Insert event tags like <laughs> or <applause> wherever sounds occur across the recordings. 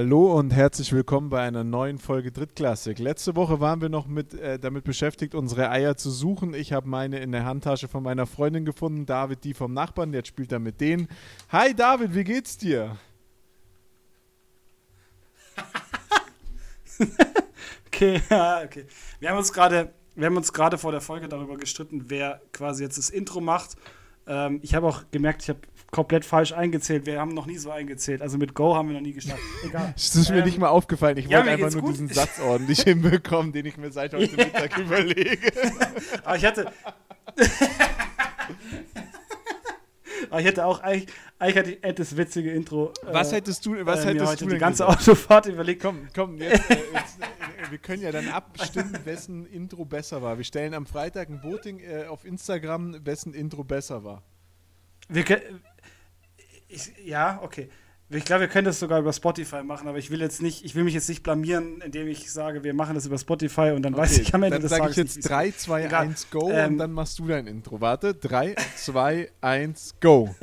Hallo und herzlich willkommen bei einer neuen Folge Drittklassik. Letzte Woche waren wir noch mit, äh, damit beschäftigt, unsere Eier zu suchen. Ich habe meine in der Handtasche von meiner Freundin gefunden, David die vom Nachbarn, jetzt spielt er mit denen. Hi David, wie geht's dir? <laughs> okay, <laughs> ja, okay. Wir haben uns gerade, vor der Folge darüber gestritten, wer quasi jetzt das Intro macht. Ähm, ich habe auch gemerkt, ich habe komplett falsch eingezählt. Wir haben noch nie so eingezählt. Also mit Go haben wir noch nie gestartet. Egal. <laughs> Das ist mir ähm, nicht mal aufgefallen. Ich ja, wollte einfach nur gut. diesen Satz ordentlich <laughs> hinbekommen, den ich mir seit heute Mittag überlege. <laughs> Aber ich hatte. Aber ich hätte auch eigentlich, eigentlich hätte ich das witzige Intro. Was äh, hättest du, was äh, hättest heute du die ganze gesagt? Autofahrt überlegt? Komm, komm, jetzt, äh, jetzt äh, wir können ja dann abstimmen, wessen Intro besser war. Wir stellen am Freitag ein Voting äh, auf Instagram, wessen Intro besser war. Wir können, ich, ja, okay. Ich glaube, wir können das sogar über Spotify machen, aber ich will jetzt nicht, ich will mich jetzt nicht blamieren, indem ich sage, wir machen das über Spotify und dann okay, weiß ich am Ende dann des Tages. Dann sage ich jetzt 3, 2, Egal. 1, go ähm, und dann machst du dein Intro. Warte, 3, 2, 1, go.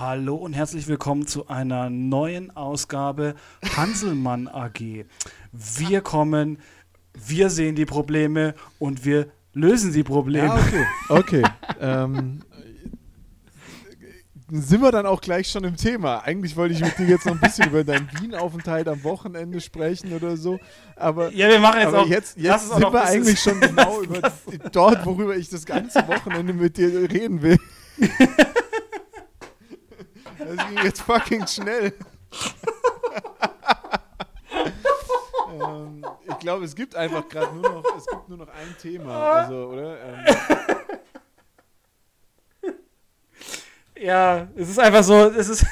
Hallo und herzlich willkommen zu einer neuen Ausgabe Hanselmann AG. Wir kommen, wir sehen die Probleme und wir lösen die Probleme. Ja, okay. Okay. <laughs> ähm, sind wir dann auch gleich schon im Thema. Eigentlich wollte ich mit dir jetzt noch ein bisschen über deinen Wien-Aufenthalt am Wochenende sprechen oder so. Aber, ja, wir machen jetzt auch. Jetzt, jetzt sind wir eigentlich schon genau <laughs> über dort, worüber ich das ganze Wochenende mit dir reden will. das ging jetzt fucking schnell. ähm, ich glaube, es gibt einfach gerade nur noch, es gibt nur noch ein Thema, also, oder? Ähm, Ja, es ist einfach so, es ist,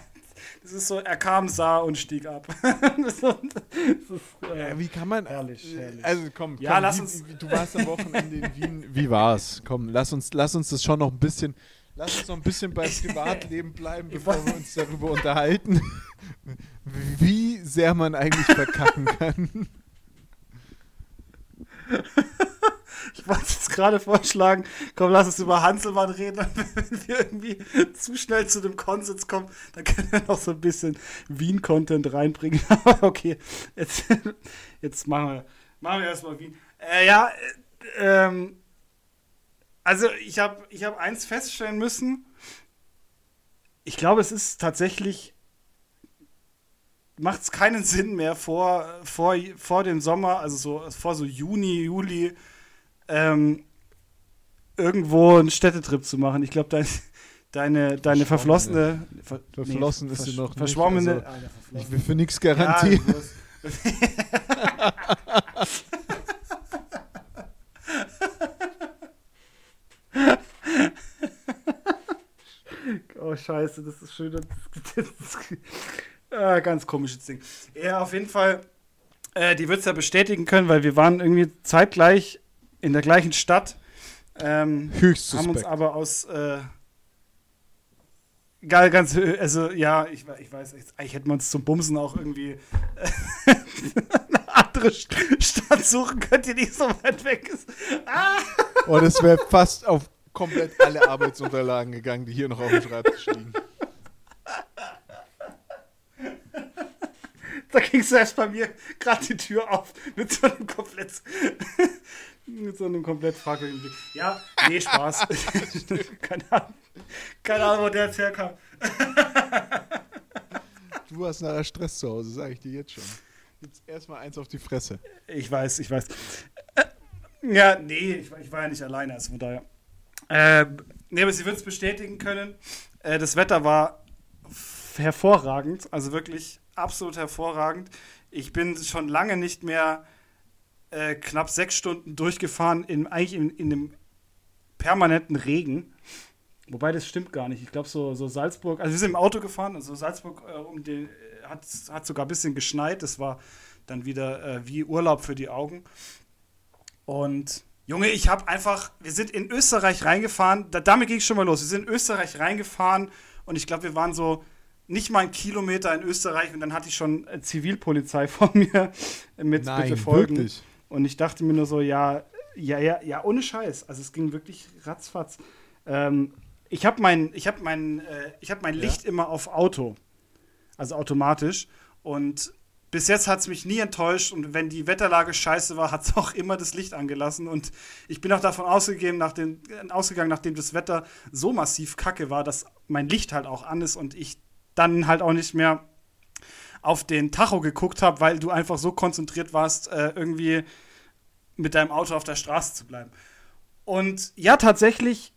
<laughs> es ist so, er kam, sah und stieg ab. <laughs> ist, äh, wie kann man. Herrlich, herrlich. Also komm, ja, komm, lass wie, uns. Du warst am Wochenende in Wien. Wie war's? Komm, lass uns, lass uns das schon noch ein bisschen. Lass uns noch ein bisschen beim <laughs> Privatleben bleiben, bevor wir uns darüber unterhalten, wie sehr man eigentlich verkacken kann. Wollte jetzt gerade vorschlagen, komm, lass uns über Hanselmann reden. <laughs> Wenn wir irgendwie zu schnell zu dem Konsens kommen, dann können wir noch so ein bisschen Wien-Content reinbringen. <laughs> Aber okay, jetzt, jetzt machen wir, machen wir erstmal Wien. Äh, ja, äh, ähm, also ich habe ich hab eins feststellen müssen. Ich glaube, es ist tatsächlich macht es keinen Sinn mehr vor, vor, vor dem Sommer, also so vor so Juni, Juli, ähm, irgendwo einen Städtetrip zu machen. Ich glaube, dein, <laughs> deine, deine verflossene. Ver, Verflossen nee, ist sie noch verschwommene. Nicht, also, ich will für nichts garantieren. Ja, <laughs> oh, Scheiße, das ist schön. Das, <laughs> das, das, ah, ganz komisches Ding. Ja, auf jeden Fall, äh, die wird es ja bestätigen können, weil wir waren irgendwie zeitgleich in der gleichen Stadt. Ähm, Höchst Haben uns aber aus. Äh, Geil, ganz, also ja, ich, ich weiß, eigentlich hätten wir uns zum Bumsen auch irgendwie äh, <laughs> eine andere Stadt suchen können, die nicht so weit weg ist. Ah. Und es wäre fast auf komplett alle Arbeitsunterlagen gegangen, die hier noch auf dem Schreibtisch liegen. Da ging es erst bei mir gerade die Tür auf mit so einem komplett mit so einem komplett fragwürdigen Blick. Ja, nee, Spaß. <laughs> keine, Ahnung, keine Ahnung, wo der jetzt herkam. du hast nachher Stress zu Hause, sage ich dir jetzt schon. Jetzt erstmal eins auf die Fresse. Ich weiß, ich weiß. Äh, ja, nee, ich, ich, war ja nicht alleine, also von daher. Äh, nee, aber sie wird es bestätigen können. Äh, das Wetter war hervorragend, also wirklich absolut hervorragend. Ich bin schon lange nicht mehr äh, knapp sechs Stunden durchgefahren, in, eigentlich in, in einem permanenten Regen. Wobei das stimmt gar nicht. Ich glaube, so, so Salzburg, also wir sind im Auto gefahren, also Salzburg äh, um den, äh, hat, hat sogar ein bisschen geschneit. Das war dann wieder äh, wie Urlaub für die Augen. Und Junge, ich habe einfach, wir sind in Österreich reingefahren, da, damit ging es schon mal los. Wir sind in Österreich reingefahren und ich glaube, wir waren so nicht mal einen Kilometer in Österreich und dann hatte ich schon Zivilpolizei <laughs> vor mir mit Nein, bitte folgen. Wirklich? Und ich dachte mir nur so, ja, ja, ja, ja, ohne Scheiß. Also es ging wirklich ratzfatz. Ähm, ich habe mein, ich hab mein, äh, ich hab mein Licht immer auf Auto. also automatisch. Und bis jetzt hat es mich nie enttäuscht und wenn die Wetterlage scheiße war, hat es <laughs> auch immer das Licht angelassen. Und ich bin auch davon ausgegangen, nach den, ausgegangen, nachdem das Wetter so massiv kacke war, dass mein Licht halt auch an ist und ich dann halt auch nicht mehr auf den Tacho geguckt habe, weil du einfach so konzentriert warst, äh, irgendwie mit deinem Auto auf der Straße zu bleiben. Und ja, tatsächlich,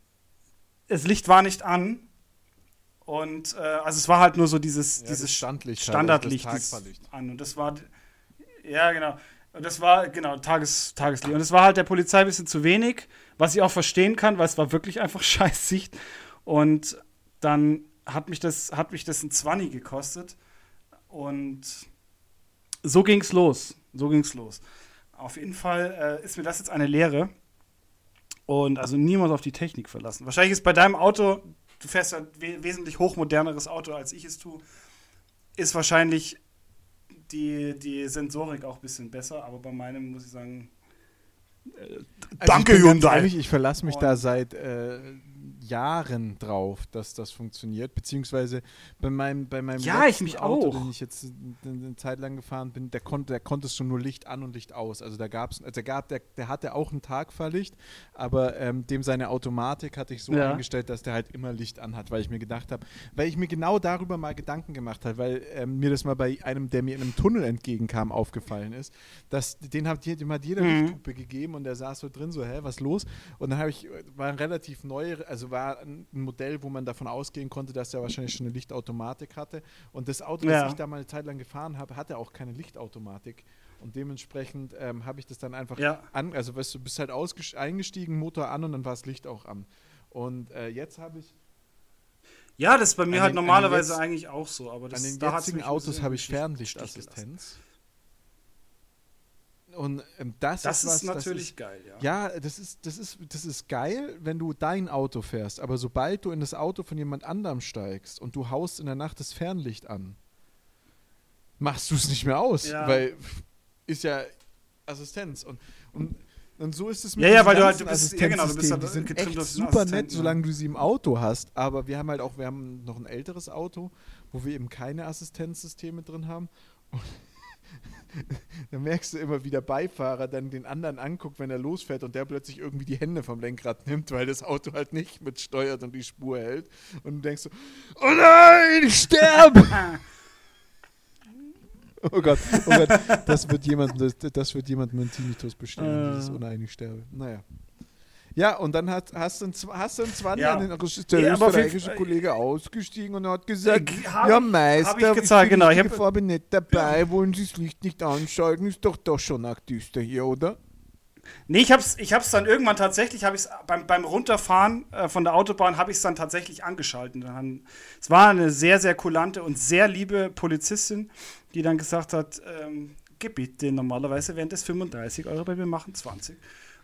das Licht war nicht an. Und äh, also es war halt nur so dieses, Ja, dieses Standlicht halt, Standardlicht Tagfahrlicht. an. Und das war, ja genau. Und das war, genau, Tages, Tageslicht. Und es war halt der Polizei ein bisschen zu wenig, was ich auch verstehen kann, weil es war wirklich einfach <laughs> scheiß Sicht. Und dann hat mich das, hat mich das ein 20 gekostet. Und so ging's los. So ging's los. Auf jeden Fall äh, ist mir das jetzt eine Lehre. Und also niemals auf die Technik verlassen. Wahrscheinlich ist bei deinem Auto, du fährst ja ein we wesentlich hochmoderneres Auto, als ich es tue, ist wahrscheinlich die, die Sensorik auch ein bisschen besser. Aber bei meinem muss ich sagen, Also Danke, ich Hyundai. Ehrlich, ich verlasse mich Und- da seit äh, Jahren drauf, dass das funktioniert. Beziehungsweise bei meinem, bei meinem Ja, ich mich Auto, auch. den ich jetzt eine, Zeit lang gefahren bin, der konnte, der konntest du nur Licht an und Licht aus. Also da gab's, also der gab, der, der hatte auch ein Tagfahrlicht, aber ähm, dem seine Automatik hatte ich so Ja. eingestellt, dass der halt immer Licht anhat, weil ich mir gedacht habe, weil ich mir genau darüber mal Gedanken gemacht habe, weil ähm, mir das mal bei einem, der mir in einem Tunnel entgegenkam, aufgefallen ist, dass den hat, dem hat jeder Mhm. Lichthupe gegeben und der saß so drin, so, hä, was los? Und dann habe ich, war ein relativ neu, also war ein Modell, wo man davon ausgehen konnte, dass der wahrscheinlich schon eine Lichtautomatik hatte. Und das Auto, Ja. das ich da mal eine Zeit lang gefahren habe, hatte auch keine Lichtautomatik. Und dementsprechend ähm, habe ich das dann einfach Ja. an, also weißt du, bist halt eingestiegen, Motor an und dann war das Licht auch an. Und äh, jetzt habe ich, ja, das ist bei mir halt den- normalerweise jetzt- eigentlich auch so. Aber das, an den da jetzigen Autos habe ich. Fernlichtassistenz. Und ähm, das, Das ist was, ist natürlich das geil, ja. Ja, das ist, das, ist, das ist geil, wenn du dein Auto fährst, aber sobald du in das Auto von jemand anderem steigst und du haust in der Nacht das Fernlicht an, machst du es nicht mehr aus, Ja. weil ist ja Assistenz. Und, und, und so ist es Ja, ja, diesen weil du halt- du bist- ja, genau, du bist halt Die sind echt super Assistenten, nett, ja. solange du sie im Auto hast, aber wir haben halt auch, wir haben noch ein älteres Auto, wo wir eben keine Assistenzsysteme drin haben. Und <laughs> da merkst du immer, wie der Beifahrer dann den anderen anguckt, wenn er losfährt und der plötzlich irgendwie die Hände vom Lenkrad nimmt, weil das Auto halt nicht mitsteuert und die Spur hält. Und du denkst so, oh nein, ich sterbe! <laughs> oh Gott, oh Gott, das wird jemand, das, das wird jemand mit Tinnitus bestellen, dieses nein, ich sterbe. Naja. Ja, und dann hat, hast du einen, hast du einen 20 Ja. den der Ja, österreichische Kollege ausgestiegen und hat gesagt, hab ja ich- Meister, ich bin genau, ich richtige hab- Farbe nicht dabei, wollen Sie das Licht nicht anschalten, ist doch doch schon arg düster hier, oder? Nee, ich hab's, ich hab's dann irgendwann tatsächlich, habe ich beim, beim Runterfahren äh, von der Autobahn, habe ich es dann tatsächlich angeschalten. Dann, es war eine sehr, sehr kulante und sehr liebe Polizistin, die dann gesagt hat, ähm, gib bitte, normalerweise wären das 35 Euro, aber wir machen 20.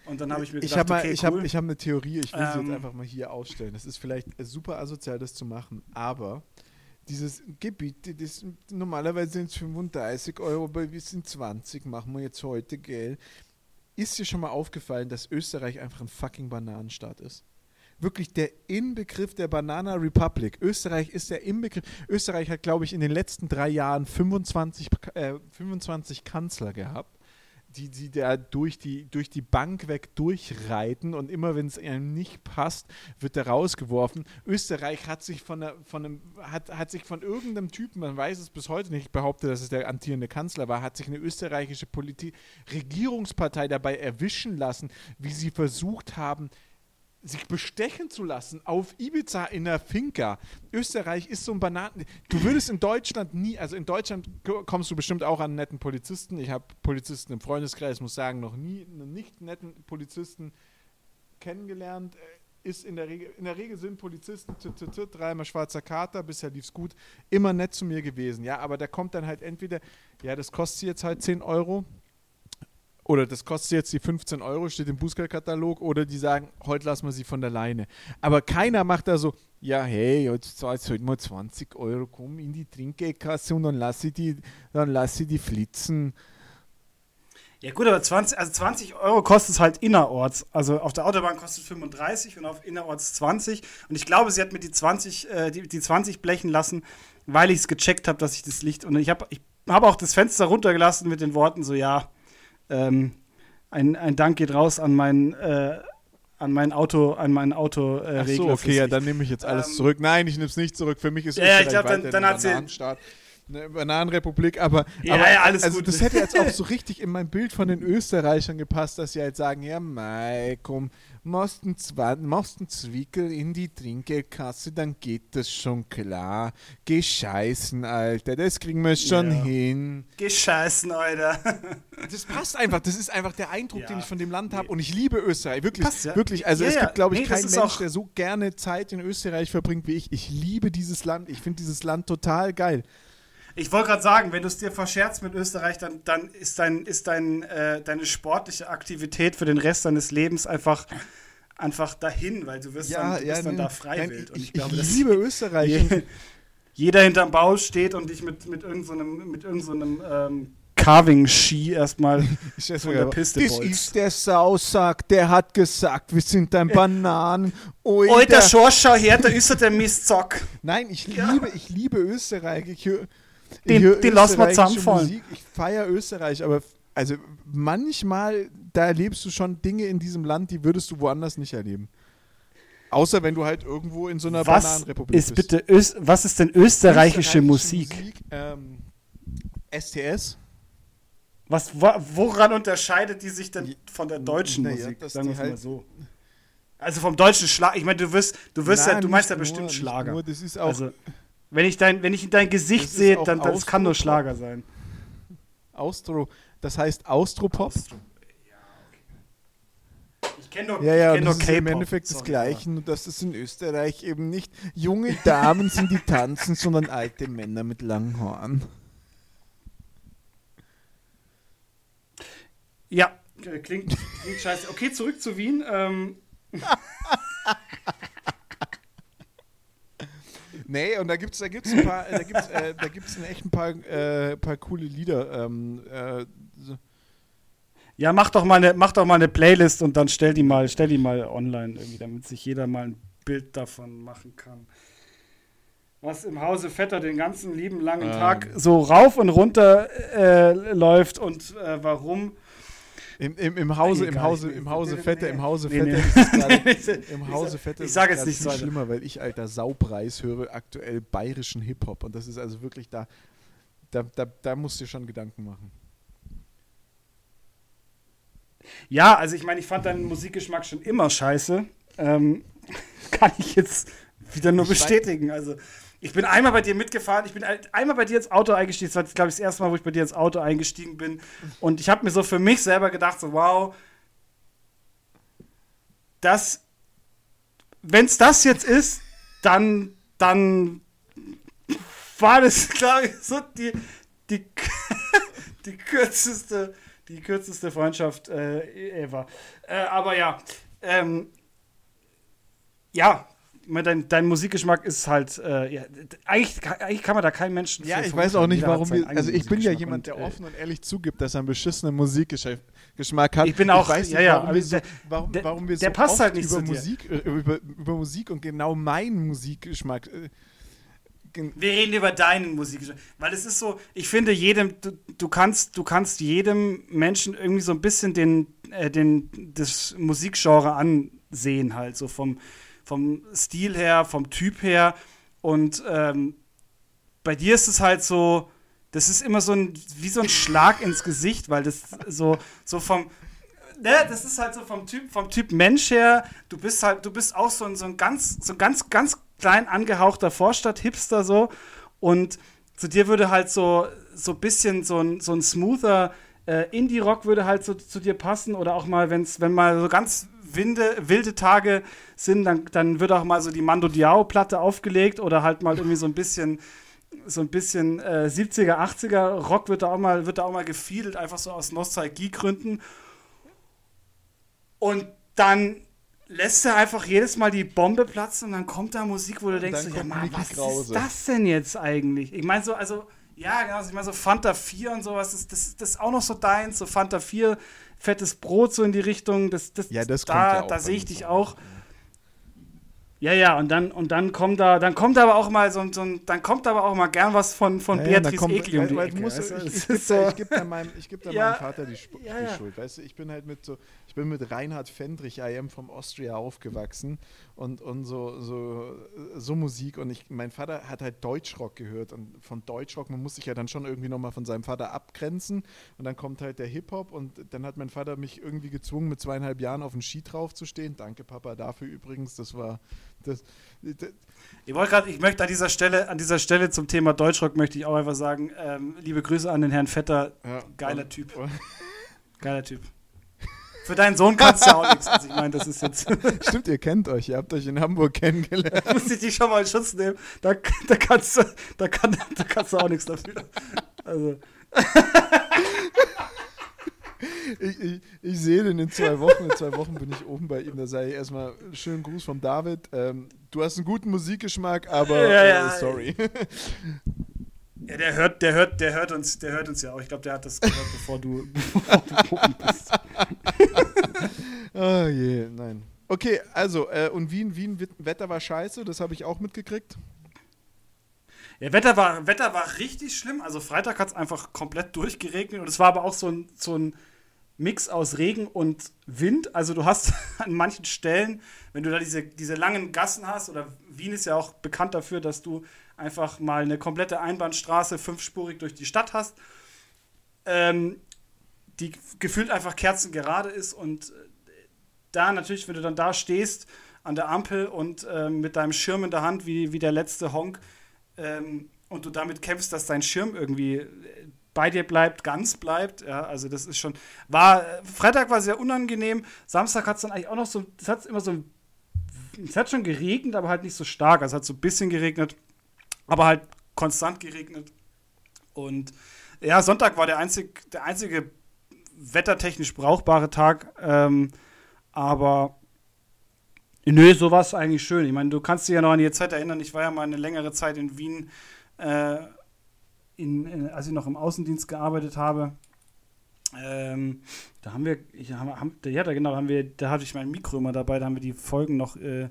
Und dann habe ich mir Ich gedacht, habe okay, ich cool. hab, ich hab eine Theorie, ich will sie Ähm. jetzt einfach mal hier ausstellen. Das ist vielleicht super asozial, das zu machen, aber dieses Gebiet, das, normalerweise sind es 35 Euro, aber wir sind 20, machen wir jetzt heute, gell? Ist dir schon mal aufgefallen, dass Österreich einfach ein fucking Bananenstaat ist? Wirklich der Inbegriff der Banana Republic. Österreich ist der Inbegriff. Österreich hat, glaube ich, in den letzten drei Jahren 25, äh, 25 Kanzler gehabt die, die da durch die, durch die Bank weg durchreiten und immer wenn es ihnen nicht passt, wird er rausgeworfen. Österreich hat sich von, einer, von einem, hat, hat sich von irgendeinem Typen, man weiß es bis heute nicht, ich behaupte, dass es der amtierende Kanzler war, hat sich eine österreichische Politik, Regierungspartei dabei erwischen lassen, wie sie versucht haben, sich bestechen zu lassen auf Ibiza in der Finca. Österreich ist so ein Bananen. Du würdest in Deutschland nie, also in Deutschland kommst du bestimmt auch an netten Polizisten. Ich habe Polizisten im Freundeskreis, muss sagen, noch nie einen nicht netten Polizisten kennengelernt. Äh, Ist in der Regel, in der Regel sind Polizisten t -t -t, dreimal schwarzer Kater, bisher lief's gut, immer nett zu mir gewesen. Ja, aber da kommt dann halt entweder, ja, das kostet jetzt halt 10 Euro, oder das kostet jetzt die 15 Euro, steht im Bußgeldkatalog, oder die sagen, heute lassen wir sie von der Leine. Aber keiner macht da so, ja, hey, jetzt zahlst du halt mal 20 Euro, komm in die Trinkgeldkasse und dann lass ich die, dann lass ich die flitzen. Ja gut, aber 20, also 20 Euro kostet es halt innerorts. Also auf der Autobahn kostet es 35 und auf innerorts 20. Und ich glaube, sie hat mir die 20, äh, die, die 20 blechen lassen, weil ich es gecheckt habe, dass ich das Licht. Und ich habe ich hab auch das Fenster runtergelassen mit den Worten so, ja, ähm, ein, ein Dank geht raus an mein, äh, an mein Auto, an meinen Auto äh, Ach so, okay, ja, dann nehme ich jetzt alles Ähm, zurück. Nein, ich nehme es nicht zurück. Für mich ist Ja, ja, ich Österreich glaub, dann- dann ein hat sie- Eine Bananenrepublik, aber, Ja, aber ja, alles also gut. das hätte jetzt auch so <laughs> richtig in mein Bild von den Österreichern gepasst, dass sie halt sagen, ja, mei, komm, machst einen, einen Zwickel in die Trinkgeldkasse, dann geht das schon klar. Geh scheißen, Alter, das kriegen wir schon Ja. hin. Gescheißen, Alter. <laughs> Das passt einfach. Das ist einfach der Eindruck, den ich von dem Land habe. Und ich liebe Österreich. Wirklich. Passt. Wirklich. Also es gibt, glaube ich, Nee, keinen Mensch, der so gerne Zeit in Österreich verbringt wie ich. Ich liebe dieses Land. Ich finde dieses Land total geil. Ich wollte gerade sagen, wenn du es dir verscherzt mit Österreich, dann, dann ist, dein, ist dein, äh, deine sportliche Aktivität für den Rest deines Lebens einfach, einfach dahin, weil du wirst dann, du bist dann da freiwillig. Ich, ich, glaube, ich liebe Österreich. je, <laughs> jeder hinterm Bau steht und dich mit, mit irgendeinem so irgend so ähm, Carving-Ski erstmal <laughs> von der Piste das bolzt. ist der Sausack, der hat gesagt, wir sind ein Bananen. Oi, Alter, der- schau, schau her, da ist er der Mistzock. Nein, ich Ja. liebe, ich liebe Österreich. Ich Den- den lassen wir österreichische zusammenfallen. Musik. Ich feiere Österreich, aber also manchmal, da erlebst du schon Dinge in diesem Land, die würdest du woanders nicht erleben. Außer wenn du halt irgendwo in so einer Was Bananenrepublik ist bist. bitte, Ös was ist denn österreichische Musik? ähm, STS. Was, wo- woran unterscheidet die sich denn von der deutschen Naja, Musik? Sagen wir es mal halt- so. Also vom deutschen Schlag. Ich meine, du wirst, du wirst ja, Nein, du meinst ja bestimmt Schlager. Nur, das ist auch also, wenn ich dein, wenn ich in dein Gesicht Das sehe, dann das kann nur. Schlager sein. Austro. Das heißt Austropop. Ich kenne nur, Ja, ja, kenn das ist im. Endeffekt das Sorry, Gleiche, nur dass es in Österreich eben nicht junge Damen sind, die tanzen, sondern alte Männer mit langen Haaren. Ja, klingt, klingt scheiße. Okay, zurück zu Wien. Ähm, <laughs> Nee, und da gibt's, da gibt's ein paar, da gibt's, äh, da gibt's echt ein paar, äh, paar coole Lieder. Ähm, äh, so. ja, mach doch, mal eine, mach doch mal eine Playlist und dann stell die mal, stell die mal online irgendwie, damit sich jeder mal ein Bild davon machen kann. Was im Hause Vetter den ganzen lieben langen Ähm. Tag so rauf und runter äh, läuft und äh, warum. Im, im, Im Hause, im Egal, Hause, im Hause nee, Vetter, nee. im Hause nee. ist es <laughs> im Hause Vetter ich ist sag es gerade nichts viel weiter. schlimmer, weil ich alter Saupreis höre aktuell bayerischen Hip-Hop und das ist also wirklich da, da, da, da musst du dir schon Gedanken machen. Ja, also ich meine, ich fand deinen Musikgeschmack schon immer scheiße. Ähm, <laughs> kann ich jetzt wieder nur Ich bestätigen. Also ich bin einmal bei dir mitgefahren, ich bin ein- einmal bei dir ins Auto eingestiegen. Das war, glaube ich, das erste Mal, wo ich bei dir ins Auto eingestiegen bin. Und ich habe mir so für mich selber gedacht, so wow, das, wenn es das jetzt ist, dann, dann war das, <laughs> glaube ich, so die, die, <laughs> die kürzeste, die kürzeste Freundschaft äh, ever. Äh, aber ja, ähm, ja, dein, dein Musikgeschmack ist halt, äh, ja, eigentlich, eigentlich kann man da keinen Menschen Ja, ich weiß auch nicht, warum wir. Also ich bin ja jemand, der äh, offen und ehrlich zugibt, dass er einen beschissenen Musikgeschmack hat. Ich bin auch- weiß nicht, ja, ja, warum aber wir so, der- warum, der- warum wir der so passt oft halt nicht über. Musik, äh, über, über Musik und genau meinen Musikgeschmack. Äh, Wir reden über deinen Musikgeschmack. Weil es ist so, ich finde, jedem, du, du, kannst, du kannst jedem Menschen irgendwie so ein bisschen den, äh, den, das Musikgenre ansehen, halt, so vom, vom Stil her, vom Typ her. Und ähm, bei dir ist es halt so, das ist immer so ein, wie so ein Schlag ins Gesicht, weil das so, so vom, ne, das ist halt so vom Typ, vom Typ Mensch her, du bist halt, du bist auch so ein, so ein ganz, so ein ganz, ganz klein angehauchter Vorstadt-Hipster so. Und zu dir würde halt so, so ein bisschen so ein, so ein smoother äh, Indie-Rock würde halt so zu dir passen. Oder auch mal, wenn's, wenn mal so ganz winde, wilde Tage sind, dann, dann wird auch mal so die Mando Diao-Platte aufgelegt oder halt mal irgendwie so ein bisschen so ein bisschen äh, 70er, 80er Rock wird da auch mal, wird da auch mal gefiedelt, einfach so aus Nostalgiegründen. Und dann lässt er einfach jedes Mal die Bombe platzen und dann kommt da Musik, wo du denkst, dann so, ja, Mann, was Krause. ist das denn jetzt eigentlich? Ich meine so, also Ja, genau, ich meine so Fanta 4 und sowas, das, das, das ist auch noch so deins, so Fanta 4, fettes Brot so in die Richtung, das, das, ja, das da, ja da sehe ich dich auch. Ja, ja, und dann, und dann kommt da, dann kommt aber auch mal so, so dann kommt aber auch mal gern was von, von ja, Beatrice kommt, Egli um die Ecke. Musst, weißt du? ich, ich, ich, so- ich gebe da, meinem, ich geb da <laughs> Ja, meinem Vater die, Sp ja, die ja. Schuld. Weißt du, ich bin halt mit so, ich bin mit Reinhard Fendrich, I am from Austria aufgewachsen und, und so, so, so Musik und ich, mein Vater hat halt Deutschrock gehört und von Deutschrock, man muss sich ja dann schon irgendwie nochmal von seinem Vater abgrenzen und dann kommt halt der Hip-Hop und dann hat mein Vater mich irgendwie gezwungen, mit zweieinhalb Jahren auf den Ski drauf zu stehen. Danke Papa dafür übrigens, das war, das, das Ich wollte gerade, ich möchte an dieser Stelle, an dieser Stelle zum Thema Deutschrock möchte ich auch einfach sagen, ähm, liebe Grüße an den Herrn Vetter, ja, Geiler und- Typ. und- geiler Typ. Für deinen Sohn kannst du ja auch nichts. Also ich meine, das ist jetzt, <laughs> Stimmt, ihr kennt euch, ihr habt euch in Hamburg kennengelernt. <laughs> muss ich dich schon mal in Schutz nehmen. Da, da kannst du, da, kann, da kannst du auch nichts dafür. Also, <laughs> Ich, ich, ich sehe den in zwei Wochen. In zwei Wochen bin ich oben bei ihm. Da sage ich erstmal schönen Gruß vom David. Ähm, du hast einen guten Musikgeschmack, aber Ja, ja. äh, sorry. Ja, der hört, der hört, der hört uns, der hört uns ja auch. Ich glaube, der hat das gehört, bevor du, <laughs> bevor du Puppen bist. <laughs> oh je, nein. Okay, also, äh, und Wien, Wien, Wetter war scheiße, das habe ich auch mitgekriegt. Ja, Wetter war, Wetter war richtig schlimm. Also Freitag hat es einfach komplett durchgeregnet und es war aber auch so ein, so ein Mix aus Regen und Wind. Also du hast <laughs> an manchen Stellen, wenn du da diese, diese langen Gassen hast, oder Wien ist ja auch bekannt dafür, dass du einfach mal eine komplette Einbahnstraße fünfspurig durch die Stadt hast, ähm, die gefühlt einfach kerzengerade ist und äh, da natürlich, wenn du dann da stehst an der Ampel und ähm, mit deinem Schirm in der Hand, wie, wie der letzte Honk, ähm, und du damit kämpfst, dass dein Schirm irgendwie äh, bei dir bleibt, ganz bleibt. Ja, also das ist schon. War, äh, Freitag war sehr unangenehm. Samstag hat es dann eigentlich auch noch so. Es hat immer so. Es hat schon geregnet, aber halt nicht so stark. Also es hat so ein bisschen geregnet, aber halt konstant geregnet. Und ja, Sonntag war der, einzig, der einzige wettertechnisch brauchbare Tag. Ähm, aber Nö, so war es eigentlich schön. Ich meine, du kannst dich ja noch an die Zeit erinnern. Ich war ja mal eine längere Zeit in Wien, äh, in, in, als ich noch im Außendienst gearbeitet habe. Ähm, da haben wir, ich, haben, haben, ja, da genau, haben wir, da hatte ich mein Mikro immer dabei, da haben wir die Folgen noch äh,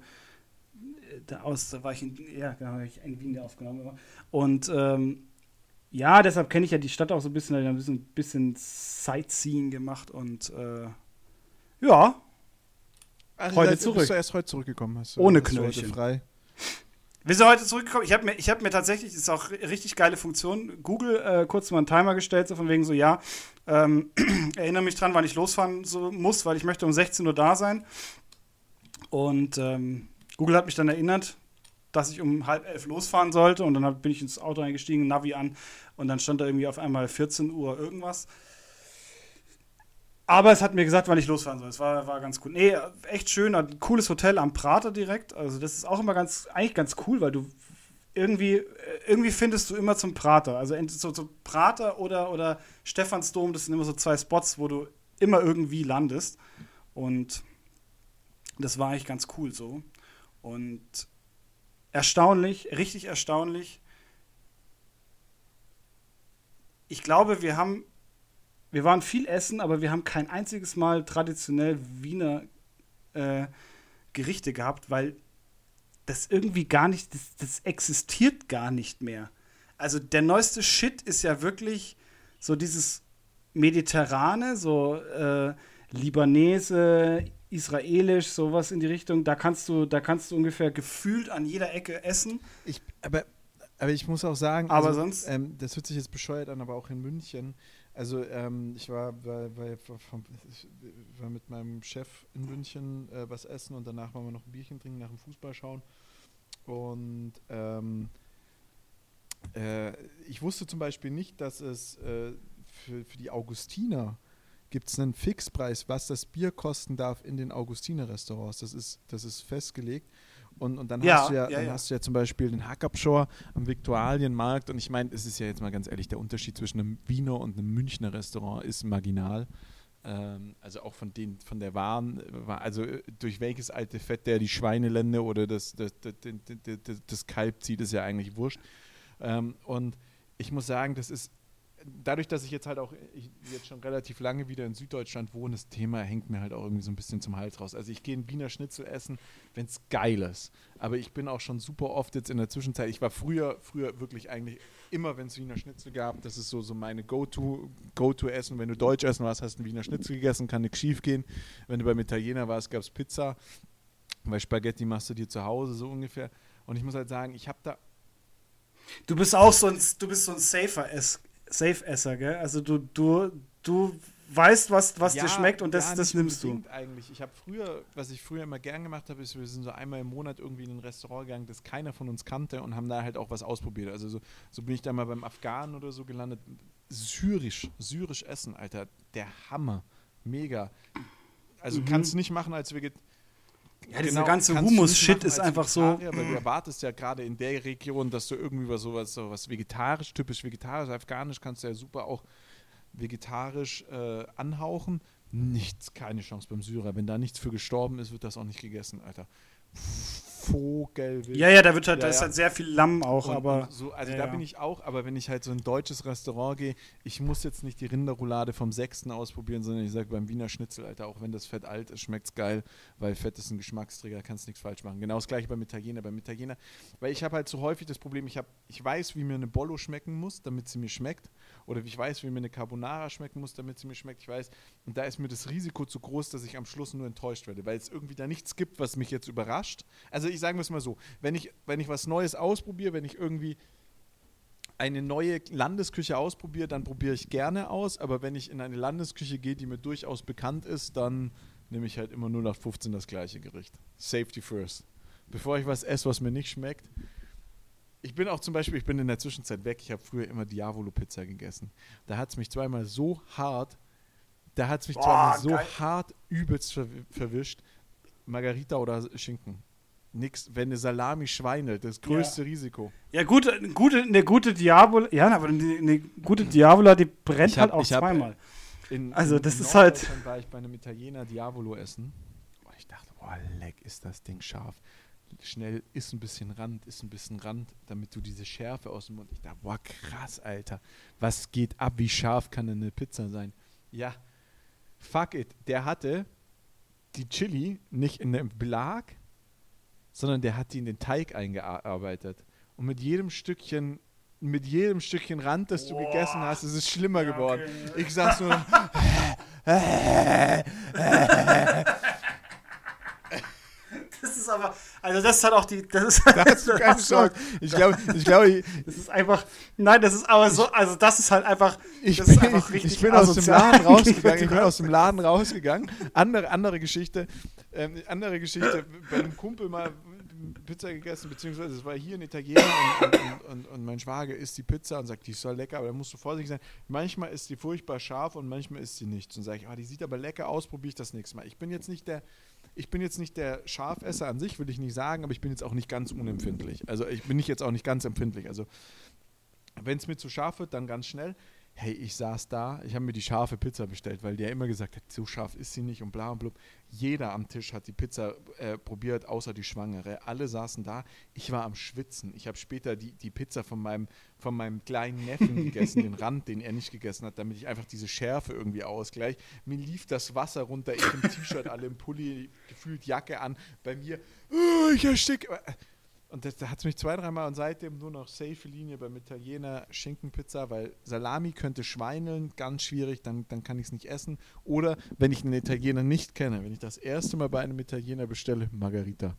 aus, da war ich in, ja, da habe ich in Wien aufgenommen immer. Und ähm, ja, deshalb kenne ich ja die Stadt auch so ein bisschen, da hab ich ein bisschen, bisschen Sightseeing gemacht und äh, ja, Ach, Heute zurück. Bist du erst heute zurückgekommen? Hast du, Ohne Knöllchen. frei. Wir sind heute zurückgekommen. Ich habe mir, ich hab mir tatsächlich, das ist auch ri- richtig geile Funktion, Google äh, kurz mal einen Timer gestellt, so von wegen so, ja, ähm, <clears throat> erinnere mich dran, wann ich losfahren so muss, weil ich möchte um 16 Uhr da sein. Und ähm, Google hat mich dann erinnert, dass ich um halb elf losfahren sollte und dann bin ich ins Auto eingestiegen, Navi an und dann stand da irgendwie auf einmal 14 Uhr irgendwas. Aber es hat mir gesagt, wann ich losfahren soll. Es war, war ganz cool. Nee, echt schön. Ein cooles Hotel am Prater direkt. Also, das ist auch immer ganz, eigentlich ganz cool, weil du irgendwie, irgendwie findest du immer zum Prater. Also, entweder so, so Prater oder, oder Stephansdom, das sind immer so zwei Spots, wo du immer irgendwie landest. Und das war eigentlich ganz cool so. Und erstaunlich, richtig erstaunlich. Ich glaube, wir haben wir waren viel essen, aber wir haben kein einziges Mal traditionell Wiener äh, Gerichte gehabt, weil das irgendwie gar nicht, das, das existiert gar nicht mehr. Also der neueste Shit ist ja wirklich so dieses Mediterrane, so äh, Libanese, Israelisch, sowas in die Richtung. Da kannst du, da kannst du ungefähr gefühlt an jeder Ecke essen. Ich, aber, aber ich muss auch sagen, Aber also, sonst- ähm, das hört sich jetzt bescheuert an, aber auch in München. Also ähm, ich war, war, war, war, vom- ich war mit meinem Chef in München äh, was essen und danach waren wir noch ein Bierchen trinken nach dem Fußball schauen. Und ähm, äh, ich wusste zum Beispiel nicht, dass es äh, für, für die Augustiner gibt es einen Fixpreis, was das Bier kosten darf in den Augustiner-Restaurants. Das ist, das ist festgelegt. Und, und dann, Ja, hast du ja, ja, dann ja. hast du ja zum Beispiel den Hackabschor am Viktualienmarkt. Und ich meine, es ist ja jetzt mal ganz ehrlich, der Unterschied zwischen einem Wiener und einem Münchner Restaurant ist marginal. Ähm, also auch von, den, von der Waren, äh, also äh, durch welches alte Fett der die Schweinelende oder das, das, das, das, das, das Kalb zieht, ist ja eigentlich wurscht. Ähm, und ich muss sagen, das ist dadurch, dass ich jetzt halt auch jetzt schon relativ lange wieder in Süddeutschland wohne, das Thema hängt mir halt auch irgendwie so ein bisschen zum Hals raus. Also ich gehe ein Wiener Schnitzel essen, wenn es geil ist. Aber ich bin auch schon super oft jetzt in der Zwischenzeit. Ich war früher, früher wirklich eigentlich immer, wenn es Wiener Schnitzel gab, das ist so, so meine Go-To, Go-To-Essen. Wenn du Deutsch essen warst, hast du Wiener Schnitzel gegessen, kann nichts schief gehen. Wenn du beim Italiener warst, gab es Pizza. Weil Spaghetti machst du dir zu Hause so ungefähr. Und ich muss halt sagen, ich habe da Du bist auch so ein, so ein safer Safe-Esser, gell? Also du, du, du weißt, was, was ja, dir schmeckt und das, das nimmst du. eigentlich. Ich habe früher, was ich früher immer gern gemacht habe, ist, wir sind so einmal im Monat irgendwie in ein Restaurant gegangen, das keiner von uns kannte und haben da halt auch was ausprobiert. Also so, so bin ich da mal beim Afghanen oder so gelandet. Syrisch, syrisch essen, Alter. Der Hammer. Mega. Also mhm. kannst du nicht machen als Vegetarier ja, dieser genau, ganze Humus-Shit ist einfach so. Weil du erwartest ja gerade in der Region, dass du irgendwie was sowas, sowas vegetarisch, typisch vegetarisch, afghanisch kannst du ja super auch vegetarisch äh, anhauchen. Nichts, keine Chance beim Syrer. Wenn da nichts für gestorben ist, wird das auch nicht gegessen, Alter. Vogelwild. Ja, ja, da wird halt, ja, da ist halt sehr viel Lamm auch, und, aber. Und so, also ja, da bin ich auch, aber wenn ich halt so ein deutsches Restaurant gehe, ich muss jetzt nicht die Rinderroulade vom Sechsten ausprobieren, sondern ich sage beim Wiener Schnitzel, Alter, auch wenn das Fett alt ist, schmeckt es geil, weil Fett ist ein Geschmacksträger, kannst nichts falsch machen. Genau das gleiche beim Italiener. Beim Italiener, weil ich habe halt so häufig das Problem, ich, hab, ich weiß, wie mir eine Bollo schmecken muss, damit sie mir schmeckt. Oder ich weiß, wie mir eine Carbonara schmecken muss, damit sie mir schmeckt. Ich weiß, und da ist mir das Risiko zu groß, dass ich am Schluss nur enttäuscht werde, weil es irgendwie da nichts gibt, was mich jetzt überrascht. Also ich sage es mal so, wenn ich, wenn ich was Neues ausprobiere, wenn ich irgendwie eine neue Landesküche ausprobiere, dann probiere ich gerne aus, aber wenn ich in eine Landesküche gehe, die mir durchaus bekannt ist, dann nehme ich halt immer nur nach 15 das gleiche Gericht. Safety first. Bevor ich was esse, was mir nicht schmeckt, ich bin auch zum Beispiel, ich bin in der Zwischenzeit weg. Ich habe früher immer Diavolo-Pizza gegessen. Da hat es mich zweimal so hart, da hat es mich Boah, zweimal so geil. hart übelst ver verwischt. Margarita oder Schinken. Nix, wenn eine Salami schweinelt, das größte ja. Risiko. Ja, gut, eine gute, eine gute Diavola, ja, aber eine, gute Diavola, die brennt hab, halt auch zweimal. In, also, das ist halt. war ich bei einem Italiener Diavolo essen. Und ich dachte, boah, leck, ist das Ding scharf schnell ist ein bisschen Rand, ist ein bisschen Rand, damit du diese Schärfe aus dem Mund. Ich dachte, boah, krass, Alter. Was geht ab? Wie scharf kann eine Pizza sein? Ja, fuck it. Der hatte die Chili nicht in dem Belag, sondern der hat die in den Teig eingearbeitet. Und mit jedem Stückchen, mit jedem Stückchen Rand, das du boah. gegessen hast, ist es schlimmer ja, geworden. Okay. Ich sag's nur. <laughs> Das ist aber, also das ist halt auch die, das ist da hast du keine <laughs> Chance. Ich glaube, ich glaube, das ist einfach, nein, das ist aber so, also das ist halt einfach, ich bin, einfach ich bin aus dem Laden <laughs> rausgegangen, ich bin aus dem Laden rausgegangen. Andere, andere Geschichte, ähm, andere Geschichte, bei einem Kumpel mal Pizza gegessen, beziehungsweise es war hier ein Italiener und, und, und, und, mein Schwager isst die Pizza und sagt, die ist so lecker, aber da musst du vorsichtig sein. Manchmal ist die furchtbar scharf und manchmal ist sie nicht. Und sage ich, oh, die sieht aber lecker aus, probiere ich das nächste Mal. Ich bin jetzt nicht der, ich bin jetzt nicht der Schafesser an sich, will ich nicht sagen, aber ich bin jetzt auch nicht ganz unempfindlich. Also ich bin nicht jetzt auch nicht ganz empfindlich. Also wenn es mir zu scharf wird, dann ganz schnell hey, ich saß da, ich habe mir die scharfe Pizza bestellt, weil der immer gesagt hat, so scharf ist sie nicht und bla und blub. Jeder am Tisch hat die Pizza äh, probiert, außer die Schwangere. Alle saßen da. Ich war am Schwitzen. Ich habe später die, die Pizza von meinem, von meinem kleinen Neffen <laughs> gegessen, den Rand, den er nicht gegessen hat, damit ich einfach diese Schärfe irgendwie ausgleiche. Mir lief das Wasser runter, ich im T-Shirt, alle im Pulli, gefühlt Jacke an. Bei mir, oh, ich ersticke. Und das, da hat es mich zwei, dreimal und seitdem nur noch safe Linie beim Italiener Schinkenpizza, weil Salami könnte schweineln, ganz schwierig, dann, dann kann ich es nicht essen. Oder wenn ich einen Italiener nicht kenne, wenn ich das erste Mal bei einem Italiener bestelle, Margarita.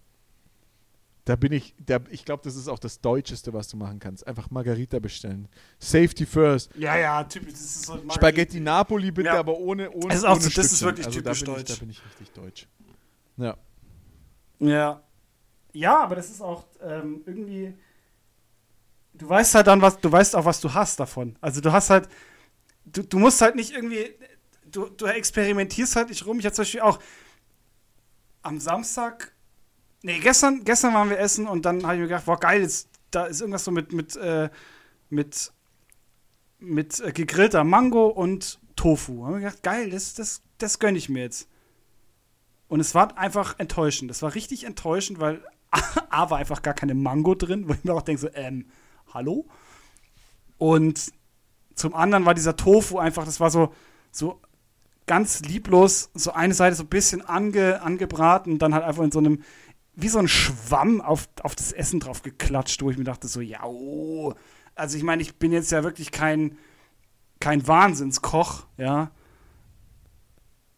Da bin ich, der, ich glaube, das ist auch das Deutscheste, was du machen kannst. Einfach Margarita bestellen. Safety first. Ja, ja, typisch. Das ist so Spaghetti Napoli bitte, ja. aber ohne, ohne, das ist, auch so, das ist wirklich also typisch da deutsch. Ich, da bin ich richtig deutsch. Ja. Ja, ja, aber das ist auch ähm, irgendwie. Du weißt halt dann, was, du weißt auch, was du hast davon. Also du hast halt, du, du musst halt nicht irgendwie, du, du experimentierst halt nicht rum. Ich hatte zum Beispiel auch am Samstag, nee, gestern, gestern waren wir essen und dann habe ich mir gedacht, boah, geil, jetzt, da ist irgendwas so mit, mit, äh, mit, mit äh, gegrillter Mango und Tofu. Da habe ich mir gedacht, geil, das, das, das gönne ich mir jetzt. Und es war einfach enttäuschend. Es war richtig enttäuschend, weil A war einfach gar keine Mango drin, wo ich mir auch denke, so, ähm, hallo? Und zum anderen war dieser Tofu einfach, das war so, so ganz lieblos, so eine Seite so ein bisschen ange, angebraten und dann halt einfach in so einem, wie so ein Schwamm auf, auf das Essen drauf geklatscht, wo ich mir dachte, so, ja, oh. Also ich meine, ich bin jetzt ja wirklich kein, kein Wahnsinnskoch, ja.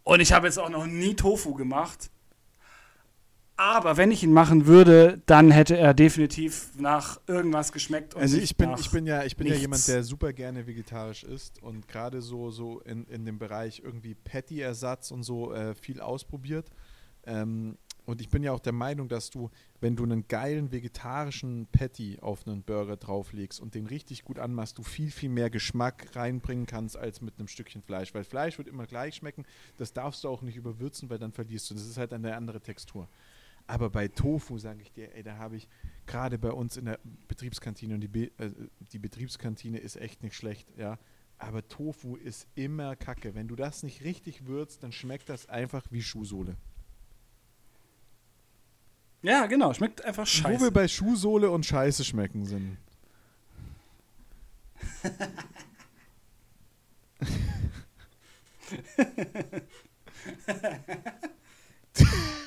Und ich habe jetzt auch noch nie Tofu gemacht. Aber wenn ich ihn machen würde, dann hätte er definitiv nach irgendwas geschmeckt. also ich bin, ich bin ja, ich bin ja jemand, der super gerne vegetarisch isst und gerade so, so in, in dem Bereich irgendwie Patty-Ersatz und so äh, viel ausprobiert. Ähm, und ich bin ja auch der Meinung, dass du, wenn du einen geilen vegetarischen Patty auf einen Burger drauflegst und den richtig gut anmachst, du viel, viel mehr Geschmack reinbringen kannst als mit einem Stückchen Fleisch. Weil Fleisch wird immer gleich schmecken. Das darfst du auch nicht überwürzen, weil dann verlierst du. Das ist halt eine andere Textur. Aber bei Tofu sage ich dir, ey, da habe ich gerade bei uns in der Betriebskantine und die, Be äh, die Betriebskantine ist echt nicht schlecht, ja. Aber Tofu ist immer Kacke. Wenn du das nicht richtig würzt, dann schmeckt das einfach wie Schuhsohle. Ja, genau, schmeckt einfach scheiße. Wo wir bei Schuhsohle und Scheiße schmecken sind. <laughs> <laughs> <laughs>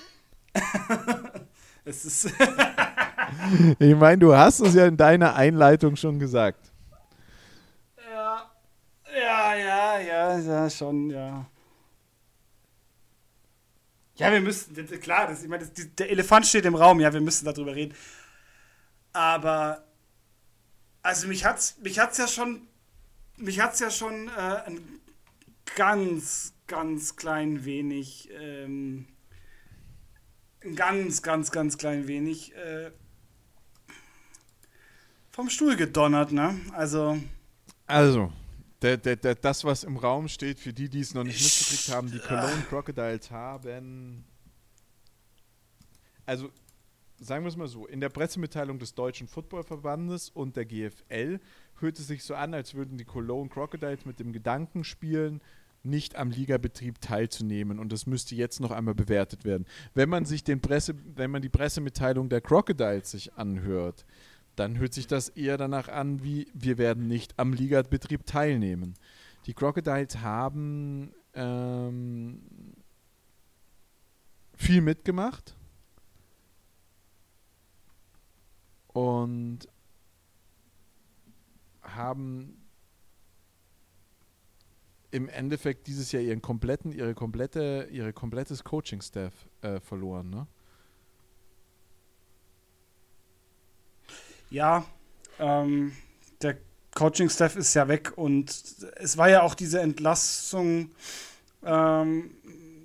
<laughs> es ist. <laughs> ich meine, du hast es ja in deiner Einleitung schon gesagt. Ja, ja, ja, ja, ja, schon, ja. Ja, wir müssen, klar, das, ich meine, das, der Elefant steht im Raum, ja, wir müssen darüber reden. Aber, also mich hat's, mich hat's ja schon, mich hat's ja schon äh, ein ganz, ganz klein wenig ähm, ein ganz, ganz, ganz klein wenig äh, vom Stuhl gedonnert, ne? Also. Also, der, der, der, das, was im Raum steht, für die, die es noch nicht mitgekriegt haben, die Cologne Crocodiles haben. Also, sagen wir es mal so: In der Pressemitteilung des Deutschen Footballverbandes und der GFL hört es sich so an, als würden die Cologne Crocodiles mit dem Gedanken spielen, nicht am Ligabetrieb teilzunehmen und das müsste jetzt noch einmal bewertet werden. Wenn man sich den Presse, wenn man die Pressemitteilung der Crocodiles sich anhört, dann hört sich das eher danach an, wie wir werden nicht am Ligabetrieb teilnehmen. Die Crocodiles haben ähm, viel mitgemacht und haben im Endeffekt dieses Jahr ihren kompletten, ihre komplette, ihre komplettes Coaching-Staff äh, verloren, ne? Ja, ähm, der Coaching-Staff ist ja weg und es war ja auch diese Entlassung ähm,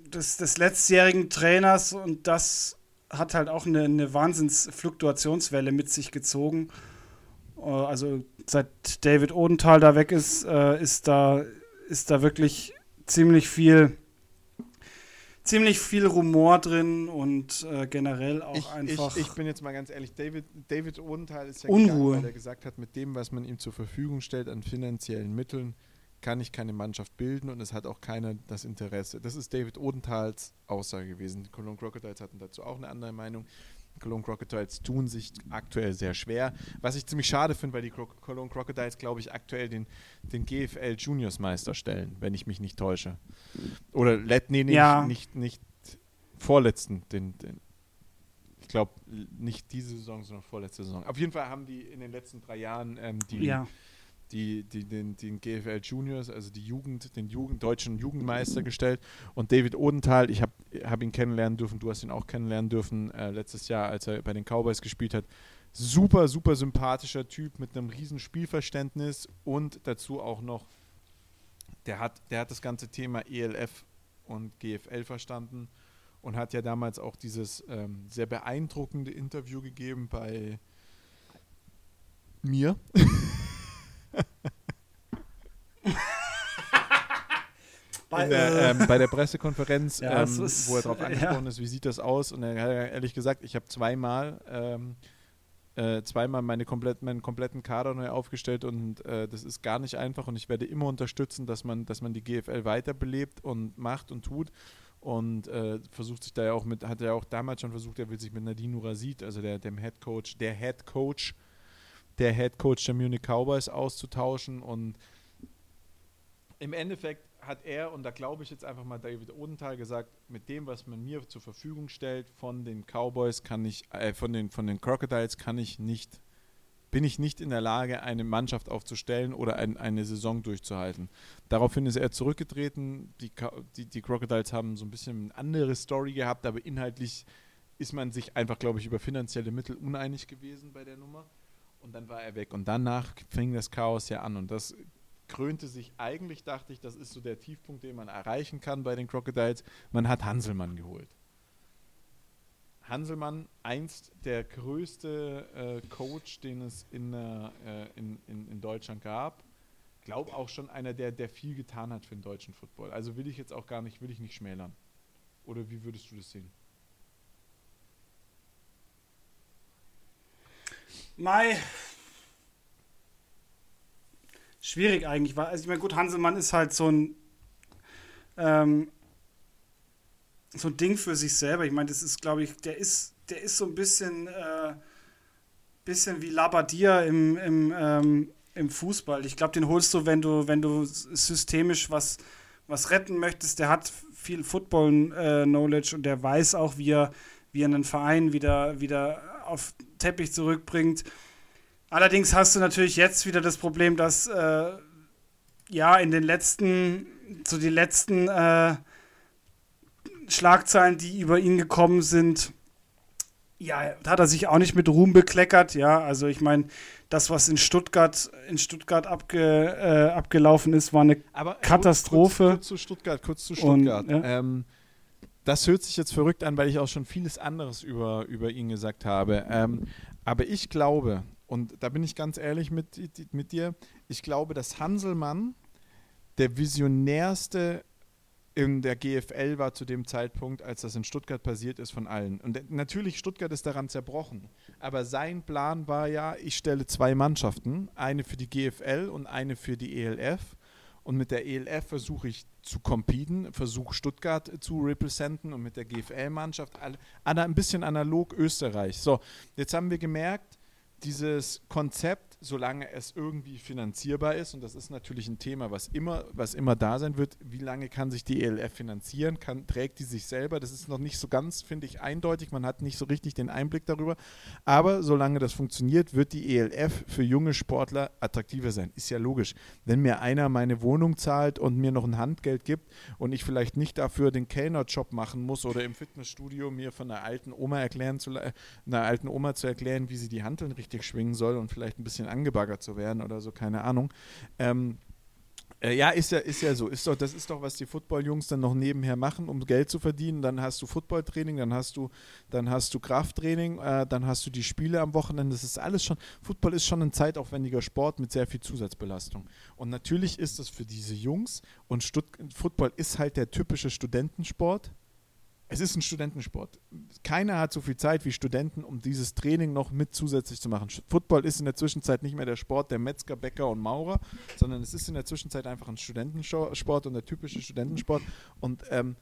des, des letztjährigen Trainers und das hat halt auch eine, eine Wahnsinnsfluktuationswelle mit sich gezogen. Äh, also seit David Odenthal da weg ist, äh, ist da ist da wirklich ziemlich viel ziemlich viel Rumor drin und äh, generell auch ich, einfach. Ich, ich, bin jetzt mal ganz ehrlich, David, David Odenthal ist ja Unruhe. gegangen, weil er gesagt hat, mit dem, was man ihm zur Verfügung stellt an finanziellen Mitteln, kann ich keine Mannschaft bilden und es hat auch keiner das Interesse. Das ist David Odenthals Aussage gewesen. Die Cologne Crocodiles hatten dazu auch eine andere Meinung. Cologne Crocodiles tun sich aktuell sehr schwer. Was ich ziemlich schade finde, weil die Cologne Crocodiles, glaube ich, aktuell den, den GFL Juniors Meister stellen, wenn ich mich nicht täusche. Oder, let, nee, nee ja. nicht, nicht, nicht vorletzten, den, den ich glaube, nicht diese Saison, sondern vorletzte Saison. Auf jeden Fall haben die in den letzten drei Jahren ähm, die, ja die, die, den, den GFL Juniors, also die Jugend, den Jugend, deutschen Jugendmeister gestellt. Und David Odenthal, ich habe hab ihn kennenlernen dürfen, du hast ihn auch kennenlernen dürfen äh, letztes Jahr, als er bei den Cowboys gespielt hat. Super, super sympathischer Typ mit einem riesen Spielverständnis und dazu auch noch, der hat, der hat das ganze Thema ELF und GFL verstanden und hat ja damals auch dieses ähm, sehr beeindruckende Interview gegeben bei mir. <laughs> bei, der, ähm, bei, der, Pressekonferenz, ja, ähm, ist, wo er darauf angesprochen ja. ist, wie sieht das aus? Und er hat ehrlich gesagt, ich habe zweimal, ähm, äh, zweimal meine komplett, meinen kompletten Kader neu aufgestellt und äh, das ist gar nicht einfach und ich werde immer unterstützen, dass man, dass man die GFL weiterbelebt und macht und tut und äh, versucht sich da ja auch mit, hat er ja auch damals schon versucht, er will sich mit Nadine Nurasid, also der, dem Head Coach, der Head Coach der Head Coach der Munich Cowboys auszutauschen. Und im Endeffekt hat er, und da glaube ich jetzt einfach mal David Odenthal gesagt, mit dem, was man mir zur Verfügung stellt von den Cowboys, kann ich, äh, von den, von den Crocodiles kann ich nicht, bin ich nicht in der Lage, eine Mannschaft aufzustellen oder ein, eine Saison durchzuhalten. Daraufhin ist er zurückgetreten. Die, die, die Crocodiles haben so ein bisschen eine andere Story gehabt, aber inhaltlich ist man sich einfach, glaube ich, über finanzielle Mittel uneinig gewesen bei der Nummer. Und dann war er weg. Und danach fing das Chaos ja an. Und das krönte sich eigentlich, dachte ich, das ist so der Tiefpunkt, den man erreichen kann bei den Crocodiles. Man hat Hanselmann geholt. Hanselmann, einst der größte äh, Coach, den es in, äh, in, in, in, Deutschland gab. Glaube auch schon einer, der, der viel getan hat für den deutschen Football. Also will ich jetzt auch gar nicht, will ich nicht schmälern. Oder wie würdest du das sehen? Mai. Schwierig eigentlich, weil, also ich meine, gut, Hanselmann ist halt so ein, ähm, so ein Ding für sich selber. Ich meine, das ist, glaube ich, der ist, der ist so ein bisschen, äh, bisschen wie Labadia im, im, ähm, im Fußball. Ich glaube, den holst du, wenn du, wenn du systemisch was, was retten möchtest. Der hat viel Football-Knowledge äh, und der weiß auch, wie er, wie er einen Verein wieder, wieder auf Teppich zurückbringt. Allerdings hast du natürlich jetzt wieder das Problem, dass äh, ja in den letzten, so die letzten äh, Schlagzeilen, die über ihn gekommen sind, ja, hat er sich auch nicht mit Ruhm bekleckert. Ja, also ich meine, das, was in Stuttgart, in Stuttgart abge, äh, abgelaufen ist, war eine Aber, Katastrophe. Kurz, kurz, zu Stuttgart, kurz zu Stuttgart. Und, ja. ähm, das hört sich jetzt verrückt an, weil ich auch schon vieles anderes über, über ihn gesagt habe. Ähm, aber ich glaube, und da bin ich ganz ehrlich mit, mit dir, ich glaube, dass Hanselmann der visionärste in der GFL war zu dem Zeitpunkt, als das in Stuttgart passiert ist, von allen. Und natürlich, Stuttgart ist daran zerbrochen. Aber sein Plan war ja, ich stelle zwei Mannschaften, eine für die GFL und eine für die ELF. Und mit der ELF versuche ich zu competen, versuche Stuttgart zu representen und mit der GFL-Mannschaft ein bisschen analog Österreich. So, jetzt haben wir gemerkt, dieses Konzept solange es irgendwie finanzierbar ist, und das ist natürlich ein Thema, was immer, was immer da sein wird, wie lange kann sich die ELF finanzieren, kann, trägt die sich selber, das ist noch nicht so ganz, finde ich, eindeutig, man hat nicht so richtig den Einblick darüber, aber solange das funktioniert, wird die ELF für junge Sportler attraktiver sein, ist ja logisch. Wenn mir einer meine Wohnung zahlt und mir noch ein Handgeld gibt und ich vielleicht nicht dafür den Kellnerjob machen muss oder im Fitnessstudio mir von einer alten Oma erklären zu, einer alten Oma zu erklären, wie sie die Handeln richtig schwingen soll und vielleicht ein bisschen angebaggert zu werden oder so, keine Ahnung. Ähm, äh, ja, ist ja, ist ja so. Ist doch, das ist doch, was die Football-Jungs dann noch nebenher machen, um Geld zu verdienen. Dann hast du Footballtraining, dann hast du, dann hast du Krafttraining, äh, dann hast du die Spiele am Wochenende. Das ist alles schon. Football ist schon ein zeitaufwendiger Sport mit sehr viel Zusatzbelastung. Und natürlich ist das für diese Jungs und Stutt Football ist halt der typische Studentensport es ist ein Studentensport. Keiner hat so viel Zeit wie Studenten, um dieses Training noch mit zusätzlich zu machen. Football ist in der Zwischenzeit nicht mehr der Sport der Metzger, Bäcker und Maurer, sondern es ist in der Zwischenzeit einfach ein Studentensport und der typische Studentensport. Und ähm,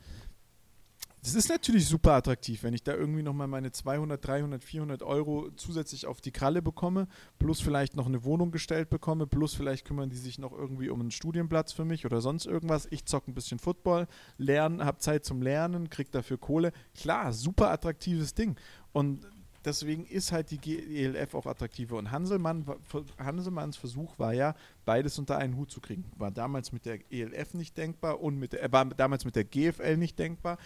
das ist natürlich super attraktiv, wenn ich da irgendwie nochmal meine 200, 300, 400 Euro zusätzlich auf die Kralle bekomme, plus vielleicht noch eine Wohnung gestellt bekomme, plus vielleicht kümmern die sich noch irgendwie um einen Studienplatz für mich oder sonst irgendwas. Ich zocke ein bisschen Football, lerne, habe Zeit zum Lernen, kriege dafür Kohle. Klar, super attraktives Ding. Und deswegen ist halt die ELF auch attraktiver. Und Hanselmann, Hanselmanns Versuch war ja, beides unter einen Hut zu kriegen. War damals mit der ELF nicht denkbar und mit der, äh, war damals mit der GFL nicht denkbar.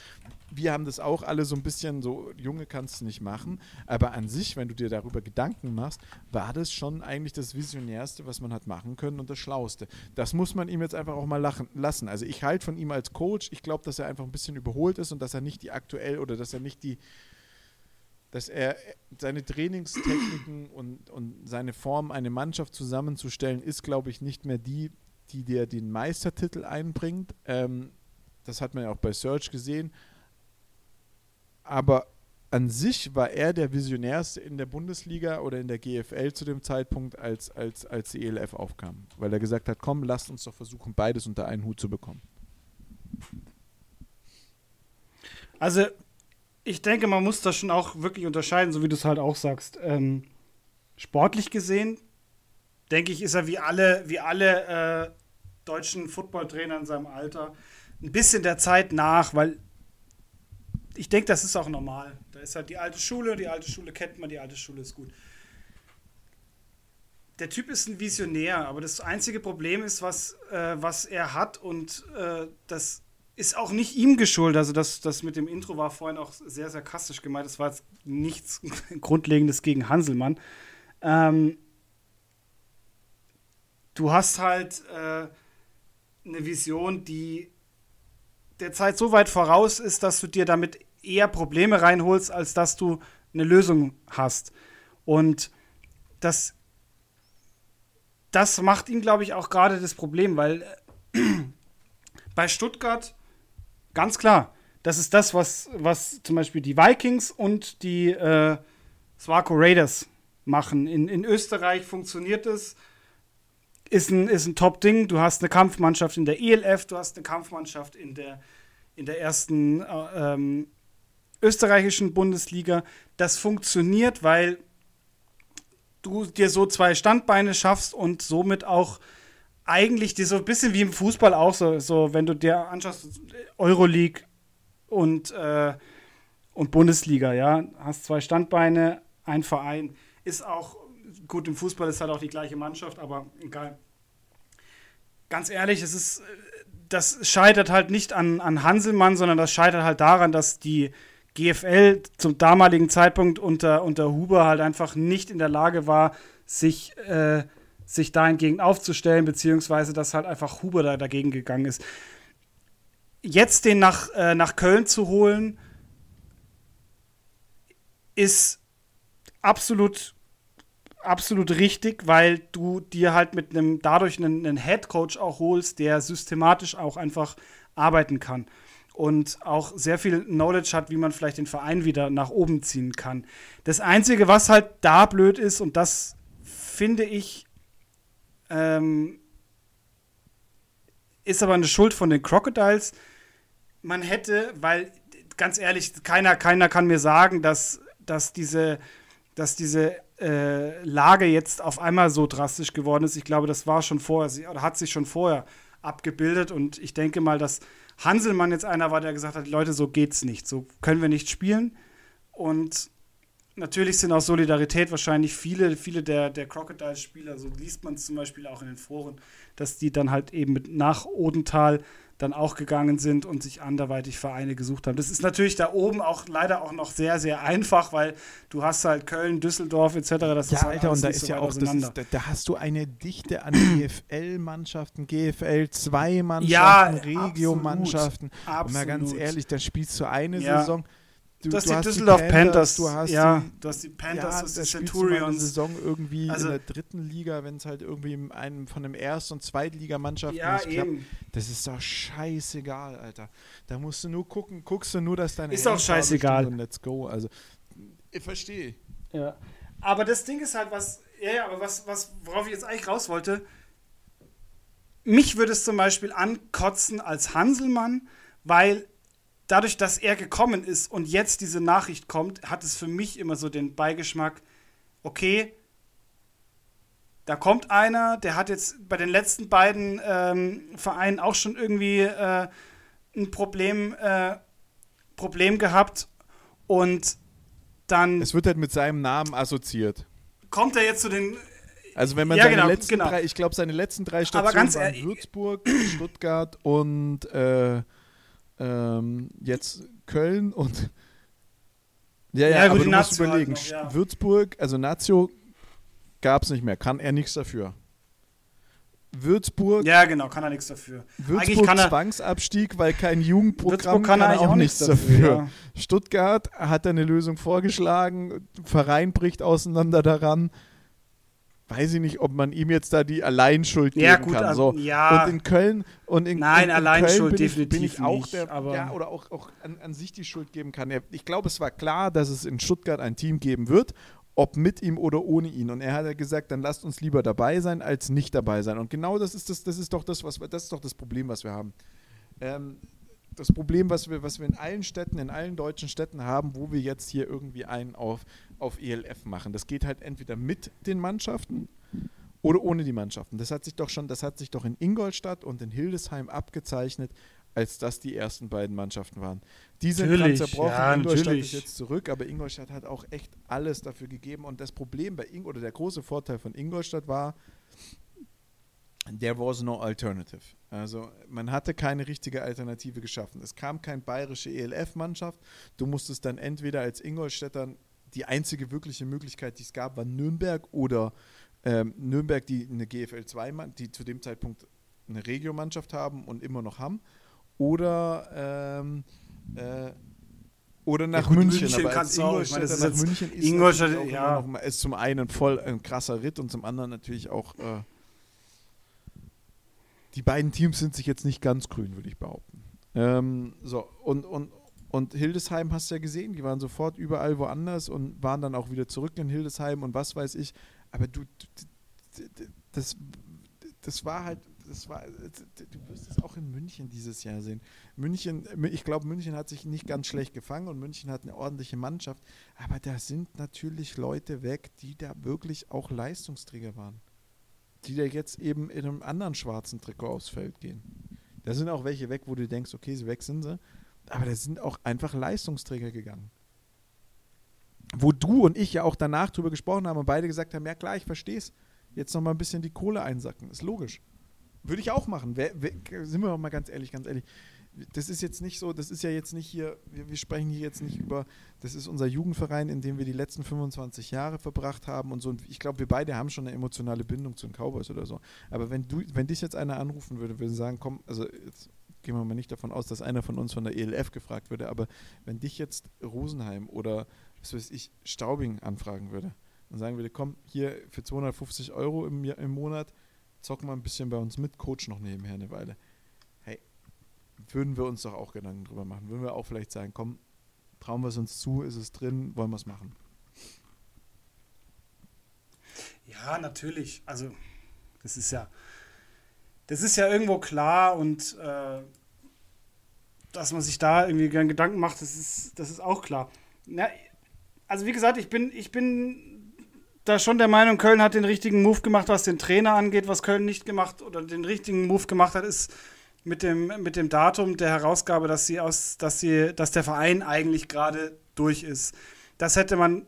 Wir haben das auch alle so ein bisschen so, Junge kannst du nicht machen. Aber an sich, wenn du dir darüber Gedanken machst, war das schon eigentlich das Visionärste, was man hat machen können und das Schlauste. Das muss man ihm jetzt einfach auch mal lachen, lassen. Also ich halte von ihm als Coach, ich glaube, dass er einfach ein bisschen überholt ist und dass er nicht die aktuell oder dass er nicht die dass er seine Trainingstechniken und, und seine Form, eine Mannschaft zusammenzustellen, ist, glaube ich, nicht mehr die, die dir den Meistertitel einbringt. Ähm, das hat man ja auch bei Search gesehen. Aber an sich war er der Visionärste in der Bundesliga oder in der GFL zu dem Zeitpunkt, als, als, als die ELF aufkam. Weil er gesagt hat, komm, lasst uns doch versuchen, beides unter einen Hut zu bekommen. Also ich denke, man muss das schon auch wirklich unterscheiden, so wie du es halt auch sagst. Ähm, sportlich gesehen denke ich, ist er wie alle, wie alle äh, deutschen Footballtrainer in seinem Alter ein bisschen der Zeit nach, weil ich denke, das ist auch normal. Da ist halt die alte Schule, die alte Schule kennt man, die alte Schule ist gut. Der Typ ist ein Visionär, aber das einzige Problem ist, was, äh, was er hat und äh, das ist auch nicht ihm geschuldet. Also das, das mit dem Intro war vorhin auch sehr sarkastisch gemeint. Das war jetzt nichts <laughs> Grundlegendes gegen Hanselmann. Ähm, du hast halt äh, eine Vision, die der Zeit so weit voraus ist, dass du dir damit eher Probleme reinholst, als dass du eine Lösung hast. Und das, das macht ihm, glaube ich, auch gerade das Problem, weil äh, <clears throat> bei Stuttgart ganz klar, das ist das, was, was zum Beispiel die Vikings und die äh, Swaco Raiders machen. In, in Österreich funktioniert es ist ein, ist ein Top-Ding. Du hast eine Kampfmannschaft in der ELF, du hast eine Kampfmannschaft in der, in der ersten äh, ähm, österreichischen Bundesliga. Das funktioniert, weil du dir so zwei Standbeine schaffst und somit auch eigentlich dir so ein bisschen wie im Fußball auch so, so wenn du dir anschaust, Euroleague und, äh, und Bundesliga, ja, hast zwei Standbeine, ein Verein, ist auch gut, im Fußball ist halt auch die gleiche Mannschaft, aber egal. Ganz ehrlich, es ist, das scheitert halt nicht an, an Hanselmann, sondern das scheitert halt daran, dass die GFL zum damaligen Zeitpunkt unter, unter Huber halt einfach nicht in der Lage war, sich, äh, sich dahingegen aufzustellen, beziehungsweise dass halt einfach Huber da dagegen gegangen ist. Jetzt den nach, äh, nach Köln zu holen, ist absolut absolut richtig, weil du dir halt mit einem dadurch einen, einen Head Coach auch holst, der systematisch auch einfach arbeiten kann und auch sehr viel Knowledge hat, wie man vielleicht den Verein wieder nach oben ziehen kann. Das Einzige, was halt da blöd ist, und das finde ich, ähm, ist aber eine Schuld von den Crocodiles. Man hätte, weil ganz ehrlich, keiner, keiner kann mir sagen, dass, dass diese, dass diese äh, Lage jetzt auf einmal so drastisch geworden ist. Ich glaube, das war schon vorher, oder hat sich schon vorher abgebildet. Und ich denke mal, dass Hanselmann jetzt einer war, der gesagt hat, Leute, so geht's nicht. So können wir nicht spielen. Und natürlich sind aus Solidarität wahrscheinlich viele, viele der, der Crocodile-Spieler, so liest man es zum Beispiel auch in den Foren, dass die dann halt eben mit nach Odenthal dann auch gegangen sind und sich anderweitig Vereine gesucht haben. Das ist natürlich da oben auch leider auch noch sehr, sehr einfach, weil du hast halt Köln, Düsseldorf etc. Das ja, ist halt Alter, und da ist so ja auch, ist, da, da, hast du eine Dichte an GFL-Mannschaften, GFL 2 Mannschaften, ja, Regio-Mannschaften. Und mal ganz ehrlich, da spielst du eine ja. Saison Du, du, hast die Düsseldorf die Panthers, Panthers, du hast ja, die, du hast die Panthers, ja, du hast die Centurions. Saison irgendwie also, in der dritten Liga, wenn es halt irgendwie in einem von einem Erst- und Zweitligamannschaften ja, nicht klappt. Eben. Das ist doch scheißegal, Alter. Da musst du nur gucken, guckst du nur, dass deine Ist auch scheißegal. Und let's go. Also, ich verstehe. Ja. Aber das Ding ist halt, was, ja, ja, aber was, was, worauf ich jetzt eigentlich raus wollte, mich würde es zum Beispiel ankotzen als Hanselmann, weil dadurch, dass er gekommen ist und jetzt diese Nachricht kommt, hat es für mich immer so den Beigeschmack, okay, da kommt einer, der hat jetzt bei den letzten beiden ähm, Vereinen auch schon irgendwie äh, ein Problem, äh, Problem gehabt und dann. Es wird halt mit seinem Namen assoziiert. Kommt er jetzt zu den. Also wenn man Ja, seine genau, letzten genau. drei, ich glaube seine letzten drei Stationen waren Würzburg, Stuttgart und äh, ähm, jetzt Köln und <laughs> ja, ja, Ja, aber du musst Nazio halt überlegen, noch, ja. Würzburg, also Nazio gab es nicht mehr, kann er nichts dafür. Würzburg, Ja, genau, kann er nichts dafür. Würzburg kann er. Zwangabstieg, weil kein Jugendprogramm Würzburg kann er auch auch nichts dafür. dafür. Stuttgart hat eine Lösung vorgeschlagen, Verein bricht auseinander daran. Weiß ich nicht, ob man ihm jetzt da die Alleinschuld Ja, geben gut, kann. also, So. ja. Und in Köln und in, Nein, in, in Alleinschuld Köln bin ich, bin definitiv ich auch nicht, der, aber- ja, oder auch, auch an, an sich die Schuld geben kann. Ich glaube, es war klar, dass es in Stuttgart ein Team geben wird, ob mit ihm oder ohne ihn. Und er hat ja gesagt, dann lasst uns lieber dabei sein, als nicht dabei sein. Und genau das ist das, das ist doch das, was das ist doch das Problem, was wir haben. Ähm, das Problem, was wir, was wir in allen Städten, in allen deutschen Städten haben, wo wir jetzt hier irgendwie einen auf, auf ELF machen. Das geht halt entweder mit den Mannschaften Oder ohne die Mannschaften. Das hat sich doch schon, das hat sich doch in Ingolstadt und in Hildesheim abgezeichnet, als das die ersten beiden Mannschaften waren. Die sind dran zerbrochen. Ja, Ingolstadt natürlich. ist jetzt zurück, aber Ingolstadt hat auch echt alles dafür gegeben. Und das Problem bei Ing oder der große Vorteil von Ingolstadt war, there was no alternative. Also man hatte keine richtige Alternative geschaffen. Es kam keine bayerische ELF-Mannschaft. Du musstest dann entweder als Ingolstädter die einzige wirkliche Möglichkeit, die es gab, war Nürnberg oder ähm, Nürnberg, die eine GFL 2, die zu dem Zeitpunkt eine Regiomannschaft haben und immer noch haben, oder ähm, äh, oder nach ja, gut, München, München aber als Ingolstädter meine, nach München ist Ingolstadt, ja. noch, ist zum einen voll ein krasser Ritt und zum anderen natürlich auch äh, die beiden Teams sind sich jetzt nicht ganz grün, würde ich behaupten. Ähm, so, und, und, und Hildesheim hast du ja gesehen, die waren sofort überall woanders und waren dann auch wieder zurück in Hildesheim und was weiß ich. Aber du, das, das war halt, das war, du wirst es auch in München dieses Jahr sehen. München, ich glaube, München hat sich nicht ganz schlecht gefangen und München hat eine ordentliche Mannschaft, aber da sind natürlich Leute weg, die da wirklich auch Leistungsträger waren. Die da jetzt eben in einem anderen schwarzen Trikot aufs Feld gehen. Da sind auch welche weg, wo du denkst, okay, sie weg sind sie, aber da sind auch einfach Leistungsträger gegangen wo du und ich ja auch danach drüber gesprochen haben und beide gesagt haben, ja klar, ich verstehe es. Jetzt noch mal ein bisschen die Kohle einsacken. Ist logisch. Würde ich auch machen. Wer, wer, sind wir auch mal ganz ehrlich, ganz ehrlich. Das ist jetzt nicht so, das ist ja jetzt nicht hier, wir, wir, sprechen hier jetzt nicht über, das ist unser Jugendverein, in dem wir die letzten 25 Jahre verbracht haben und so. Und ich glaube, wir beide haben schon eine emotionale Bindung zu den Cowboys oder so. Aber wenn du, wenn dich jetzt einer anrufen würde, würde sagen, komm, also jetzt gehen wir mal nicht davon aus, dass einer von uns von der ELF gefragt würde, aber wenn dich jetzt Rosenheim oder was weiß ich, Staubing anfragen würde und sagen würde, komm, hier für 250 Euro im, im Monat, zock mal ein bisschen bei uns mit, coach noch nebenher eine Weile. Hey, würden wir uns doch auch Gedanken drüber machen. Würden wir auch vielleicht sagen, komm, trauen wir es uns zu, ist es drin, wollen wir es machen. Ja, natürlich. Also, das ist ja, das ist ja irgendwo klar und äh, dass man sich da irgendwie gern Gedanken macht, das ist, das ist auch klar. Na, also wie gesagt, ich bin, ich bin da schon der Meinung, Köln hat den richtigen Move gemacht, was den Trainer angeht. Was Köln nicht gemacht oder den richtigen Move gemacht hat, ist mit dem, mit dem Datum der Herausgabe, dass sie aus, dass sie, dass der Verein eigentlich gerade durch ist. Das hätte man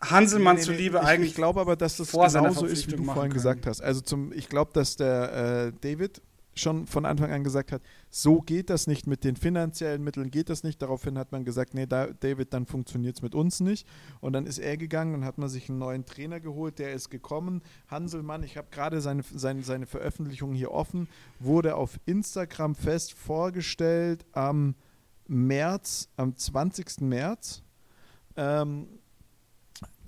Hanselmann nee, nee, zuliebe ich, eigentlich. Ich glaube aber, dass das genauso ist, wie du vorhin können. gesagt hast. Also zum, ich glaube, dass der äh, David schon von Anfang an gesagt hat, so geht das nicht mit den finanziellen Mitteln, geht das nicht. Daraufhin hat man gesagt, nee, da, David, dann funktioniert es mit uns nicht. Und dann ist er gegangen und hat man sich einen neuen Trainer geholt, der ist gekommen. Hanselmann, ich habe gerade seine, seine, seine Veröffentlichung hier offen, wurde auf Instagram fest vorgestellt am März, am 20. März. Ähm,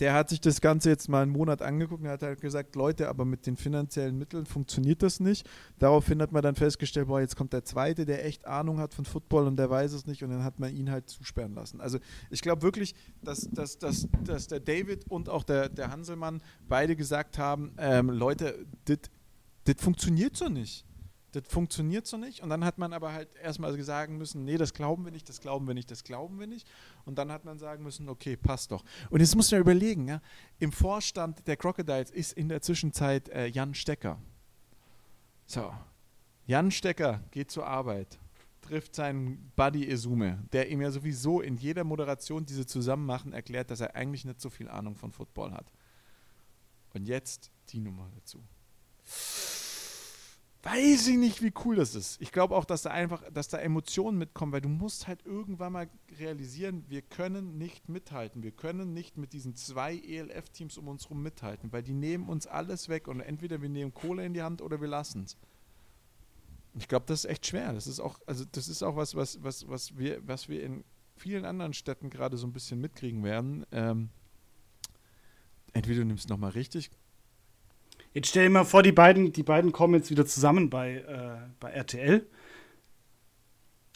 der hat sich das Ganze jetzt mal einen Monat angeguckt und hat halt gesagt, Leute, aber mit den finanziellen Mitteln funktioniert das nicht. Daraufhin hat man dann festgestellt, boah, jetzt kommt der Zweite, der echt Ahnung hat von Football und der weiß es nicht und dann hat man ihn halt zusperren lassen. Also ich glaube wirklich, dass, dass, dass, dass der David und auch der, der Hanselmann beide gesagt haben, ähm, Leute, das funktioniert so nicht das funktioniert so nicht. Und dann hat man aber halt erstmal sagen müssen, nee, das glauben wir nicht, das glauben wir nicht, das glauben wir nicht. Und dann hat man sagen müssen, okay, passt doch. Und jetzt muss man überlegen, ja, im Vorstand der Crocodiles ist in der Zwischenzeit äh, Jan Stecker. So, Jan Stecker geht zur Arbeit, trifft seinen Buddy Esume, der ihm ja sowieso in jeder Moderation, die sie zusammen machen, erklärt, dass er eigentlich nicht so viel Ahnung von Football hat. Und jetzt die Nummer dazu weiß ich nicht, wie cool das ist. Ich glaube auch, dass da einfach, dass da Emotionen mitkommen, weil du musst halt irgendwann mal realisieren, wir können nicht mithalten. Wir können nicht mit diesen zwei ELF-Teams um uns herum mithalten, weil die nehmen uns alles weg und entweder wir nehmen Kohle in die Hand oder wir lassen es. Ich glaube, das ist echt schwer. Das ist auch, also das ist auch was, was, was, was wir, was wir in vielen anderen Städten gerade so ein bisschen mitkriegen werden. Ähm, entweder du nimmst nochmal richtig Jetzt stell dir mal vor, die beiden, die beiden kommen jetzt wieder zusammen bei, äh, bei RTL.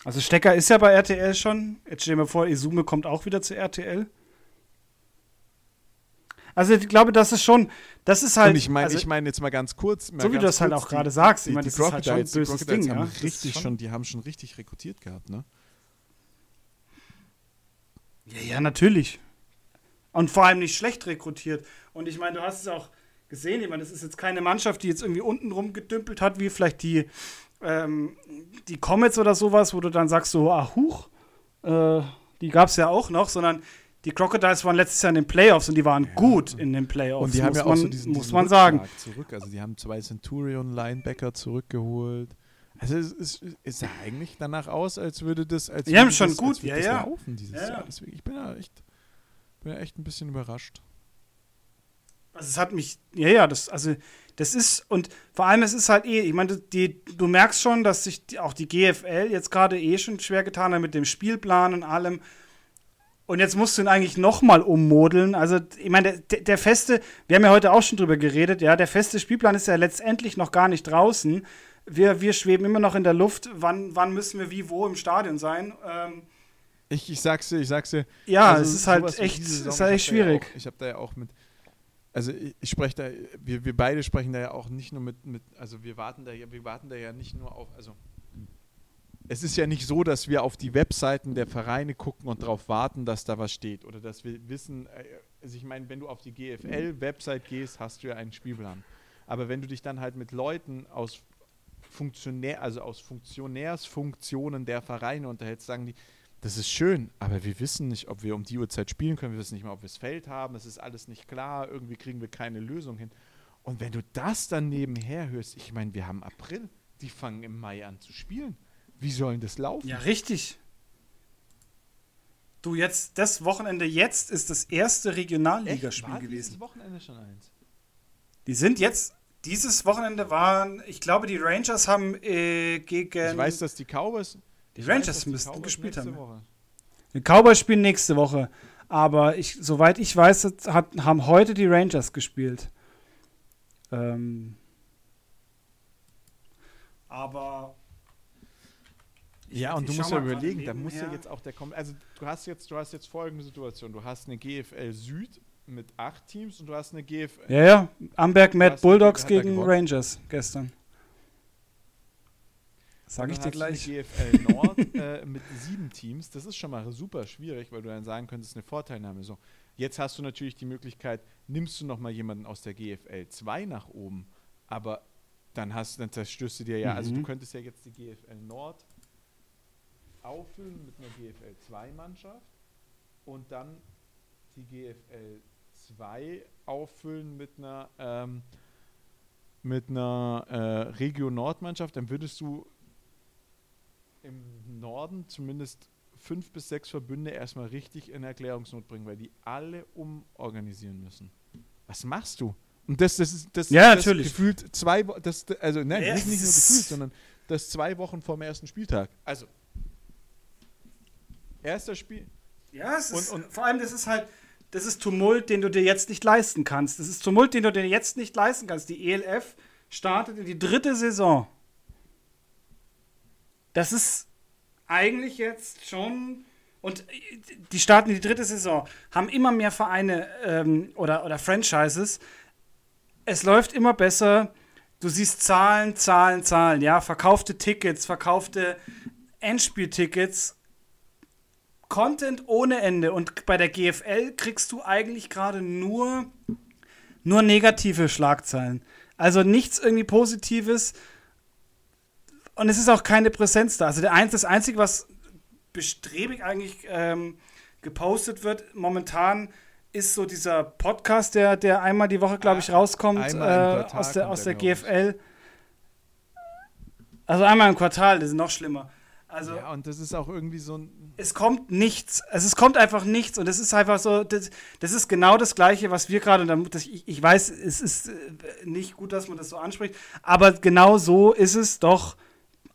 Also Stecker ist ja bei RTL schon. Jetzt stell dir mal vor, Izume kommt auch wieder zu RTL. Also ich glaube, das ist schon, das ist halt. Und ich meine, also, ich meine jetzt mal ganz kurz. Mal so wie du das halt auch gerade sagst, ich meine, das ist halt schon ein böses Ding, haben ja? richtig schon, schon, die haben schon richtig rekrutiert gehabt, ne? Ja, ja, natürlich. Und vor allem nicht schlecht rekrutiert. Und ich meine, du hast es auch, gesehen. Ich meine, das ist jetzt keine Mannschaft, die jetzt irgendwie unten rumgedümpelt hat, wie vielleicht die, ähm, die Comets oder sowas, wo du dann sagst so, ah, huch, äh, die gab es ja auch noch, sondern die Crocodiles waren letztes Jahr in den Playoffs und die waren ja. gut in den Playoffs. Und die haben ja auch man, so diesen, muss diesen man sagen. Zurück. Also die haben zwei Centurion-Linebacker zurückgeholt. Also es, es, es sah eigentlich danach aus, als würde das, als die haben schon das, gut, ja, ja. laufen dieses ja, ja. Jahr. Deswegen, ich bin ja echt, bin ja echt ein bisschen überrascht. Also es hat mich, ja, ja, das, also das ist, und vor allem, es ist halt eh, ich meine, die, du merkst schon, dass sich die, auch die GFL jetzt gerade eh schon schwer getan hat mit dem Spielplan und allem. Und jetzt musst du ihn eigentlich nochmal ummodeln. Also, ich meine, der, der, feste, wir haben ja heute auch schon drüber geredet, ja, der feste Spielplan ist ja letztendlich noch gar nicht draußen. Wir, wir schweben immer noch in der Luft. Wann, wann müssen wir wie wo im Stadion sein? Ähm, ich, ich sag's dir, ich sag's dir. Ja, also es ist halt echt, ist halt echt schwierig. Ich habe da ja auch mit, also ich, spreche da, wir, wir beide sprechen da ja auch nicht nur mit, mit, also wir warten da ja, wir warten da ja nicht nur auf, also es ist ja nicht so, dass wir auf die Webseiten der Vereine gucken und darauf warten, dass da was steht oder dass wir wissen, äh, also ich meine, wenn du auf die GFL-Website gehst, hast du ja einen Spielplan. Aber wenn du dich dann halt mit Leuten aus Funktionär, also aus Funktionärsfunktionen der Vereine unterhältst, sagen die, das ist schön, aber wir wissen nicht, ob wir um die Uhrzeit spielen können, wir wissen nicht mal, ob wir das Feld haben, es ist alles nicht klar, irgendwie kriegen wir keine Lösung hin. Und wenn du das dann nebenher hörst, ich meine, wir haben April, die fangen im Mai an zu spielen. Wie sollen das laufen? Ja, richtig. Du, jetzt, das Wochenende jetzt ist das erste Regionalligaspiel Echt? gewesen. Dieses Wochenende schon eins. Die sind jetzt, dieses Wochenende waren, ich glaube, die Rangers haben äh, gegen. Ich weiß, dass die Cowboys. Die Rangers weiß, müssten Cowboys gespielt haben. Woche. Die Cowboys spielen nächste Woche. Aber ich, soweit ich weiß, hat, haben heute die Rangers gespielt. Ähm, aber ja, und du musst ja überlegen, da muss ja jetzt auch der kommen. Also du hast jetzt, du hast jetzt folgende Situation: Du hast eine GFL Süd mit acht Teams und du hast eine GFL. Ja, ja. Amberg Mad Bulldogs gegen Rangers gestern. Sag ich dir gleich. Eine GFL Nord <laughs> äh, mit sieben Teams. Das ist schon mal super schwierig, weil du dann sagen könntest, eine Vorteilnahme. So, jetzt hast du natürlich die Möglichkeit, nimmst du noch mal jemanden aus der GFL 2 nach oben, aber dann hast dann zerstößt du dir ja, mhm. also du mhm. könntest ja jetzt die GFL Nord auffüllen mit einer GFL 2 Mannschaft und dann die GFL 2 auffüllen mit einer ähm, mit einer äh, Region Nordmannschaft, dann würdest du im Norden zumindest fünf bis sechs Verbünde erstmal richtig in Erklärungsnot bringen, weil die alle umorganisieren müssen. Was machst du? Und das, das ist das, ja, das natürlich. gefühlt zwei das, also nein, yes. nicht, nur gefühlt, sondern das zwei Wochen vor dem ersten Spieltag. Also erster Spiel. Ja, es ist, und, und vor allem das ist halt, das ist Tumult, den du dir jetzt nicht leisten kannst. Das ist Tumult, den du dir jetzt nicht leisten kannst. Die ELF startet in die dritte Saison. Das ist eigentlich jetzt schon. Und die starten die dritte Saison, haben immer mehr Vereine ähm, oder, oder Franchises. Es läuft immer besser. Du siehst Zahlen, Zahlen, Zahlen, ja, verkaufte Tickets, verkaufte Endspieltickets Content ohne Ende. Und bei der GFL kriegst du eigentlich gerade nur, nur negative Schlagzeilen. Also nichts irgendwie Positives. Und es ist auch keine Präsenz da. Also der, das Einzige, was bestrebig eigentlich ähm, gepostet wird, momentan ist so dieser Podcast, der, der einmal die Woche, glaube ich, rauskommt äh, aus der, aus der GFL. Also einmal im Quartal, das ist noch schlimmer. Also, ja, und das ist auch irgendwie so ein. Es kommt nichts. Also es kommt einfach nichts. Und es ist einfach so, das, das ist genau das Gleiche, was wir gerade, ich, ich weiß, es ist äh, nicht gut, dass man das so anspricht, aber genau so ist es doch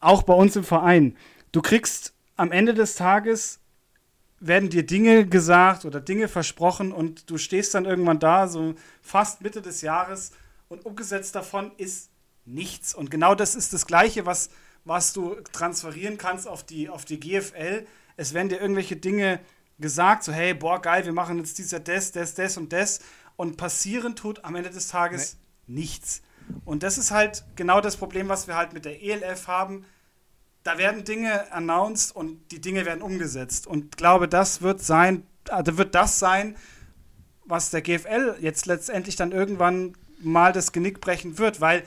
auch bei uns im Verein. Du kriegst am Ende des Tages werden dir Dinge gesagt oder Dinge versprochen und du stehst dann irgendwann da, so fast Mitte des Jahres und umgesetzt davon ist nichts. Und genau das ist das Gleiche, was was du transferieren kannst auf die, auf die GFL. Es werden dir irgendwelche Dinge gesagt, so hey, boah, geil, wir machen jetzt dieser das, das, das und das. Und passieren tut am Ende des Tages nee. nichts. Und das ist halt genau das Problem, was wir halt mit der ELF haben. Da werden Dinge announced und die Dinge werden umgesetzt. Und glaube, das wird sein, also wird das sein, was der GFL jetzt letztendlich dann irgendwann mal das Genick brechen wird, weil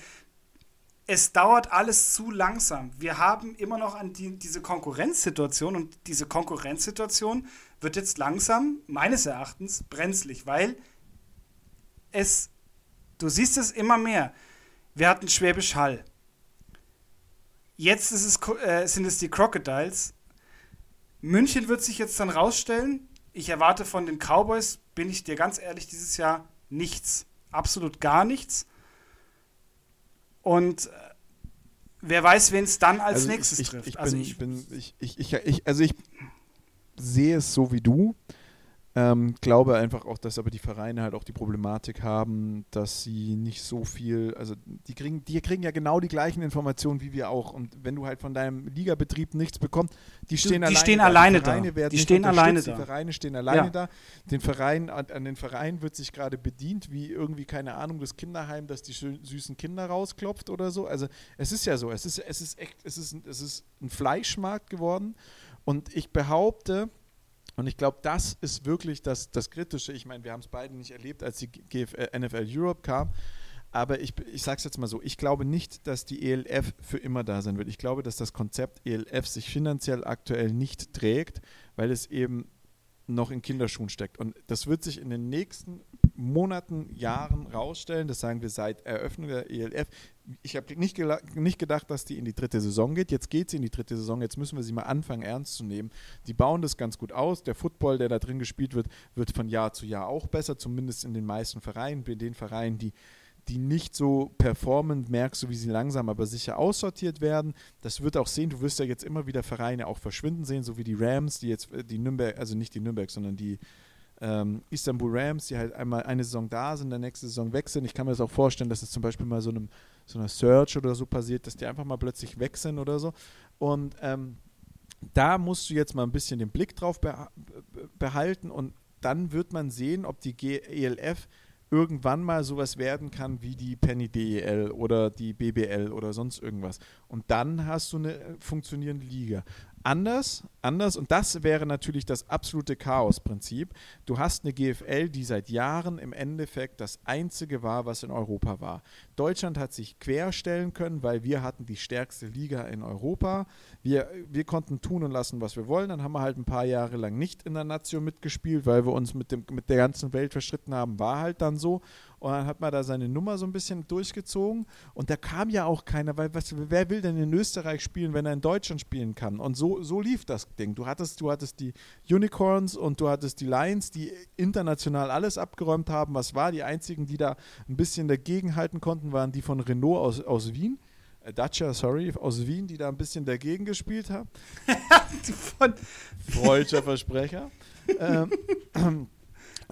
es dauert alles zu langsam. Wir haben immer noch an die, diese Konkurrenzsituation und diese Konkurrenzsituation wird jetzt langsam, meines Erachtens, brenzlig, weil es, du siehst es immer mehr. Wir hatten Schwäbisch Hall. Jetzt es, äh, sind es die Crocodiles. München wird sich jetzt dann rausstellen. Ich erwarte von den Cowboys, bin ich dir ganz ehrlich, dieses Jahr nichts. Absolut gar nichts. Und äh, wer weiß, wen es dann als also nächstes ich, trifft. Ich also bin, ich, bin, ich, ich, ich, ich, also ich sehe es so wie du. Ähm, glaube einfach auch, dass aber die Vereine halt auch die Problematik haben, dass sie nicht so viel, also die kriegen, die kriegen ja genau die gleichen Informationen wie wir auch. Und wenn du halt von deinem Ligabetrieb nichts bekommst, die stehen die alleine stehen da. alleine die Vereine da. Werden die nicht stehen alleine da. Die Vereine stehen alleine Ja. da. Den Verein, an, an den Verein wird sich gerade bedient, wie irgendwie, keine Ahnung, das Kinderheim, das die süßen Kinder rausklopft oder so. Also es ist ja so, es ist, es ist echt, es ist, es ist ein Fleischmarkt geworden. Und ich behaupte, und ich glaube, das ist wirklich das, das Kritische. Ich meine, wir haben es beide nicht erlebt, als die GF, äh, NFL Europe kam. Aber ich, ich sage es jetzt mal so, ich glaube nicht, dass die ELF für immer da sein wird. Ich glaube, dass das Konzept ELF sich finanziell aktuell nicht trägt, weil es eben noch in Kinderschuhen steckt. Und das wird sich in den nächsten Monaten, Jahren rausstellen. Das sagen wir seit Eröffnung der ELF. Ich habe nicht, nicht gedacht, dass die in die dritte Saison geht. Jetzt geht sie in die dritte Saison. Jetzt müssen wir sie mal anfangen, ernst zu nehmen. Die bauen das ganz gut aus. Der Football, der da drin gespielt wird, wird von Jahr zu Jahr auch besser, zumindest in den meisten Vereinen. Bei den Vereinen, die die nicht so performant merkst du, wie sie langsam aber sicher aussortiert werden. Das wird auch sehen, du wirst ja jetzt immer wieder Vereine auch verschwinden sehen, so wie die Rams, die jetzt, die Nürnberg, also nicht die Nürnberg, sondern die ähm, Istanbul Rams, die halt einmal eine Saison da sind, der nächste Saison weg sind. Ich kann mir das auch vorstellen, dass es zum Beispiel mal so einem so einer Search oder so passiert, dass die einfach mal plötzlich weg sind oder so. Und ähm, da musst du jetzt mal ein bisschen den Blick drauf beha- be- behalten und dann wird man sehen, ob die G ELF irgendwann mal sowas werden kann wie die Penny DEL oder die BBL oder sonst irgendwas. Und dann hast du eine äh, funktionierende Liga. Anders, anders, und das wäre natürlich das absolute Chaos-Prinzip. Du hast eine GFL, die seit Jahren im Endeffekt das einzige war, was in Europa war. Deutschland hat sich querstellen können, weil wir hatten die stärkste Liga in Europa. Wir, wir konnten tun und lassen, was wir wollen. Dann haben wir halt ein paar Jahre lang nicht in der Nation mitgespielt, weil wir uns mit, dem, mit der ganzen Welt verstritten haben. War halt dann so. Und dann hat man da seine Nummer so ein bisschen durchgezogen. Und da kam ja auch keiner, weil was, wer will denn in Österreich spielen, wenn er in Deutschland spielen kann? Und so, so lief das Ding. Du hattest, du hattest die Unicorns und du hattest die Lions, die international alles abgeräumt haben. Was war? Die einzigen, die da ein bisschen dagegenhalten konnten, waren die von Renault aus, aus Wien. Äh, Dacia, sorry, aus Wien, die da ein bisschen dagegen gespielt haben. <laughs> Von, Freudscher Versprecher. <laughs> ähm,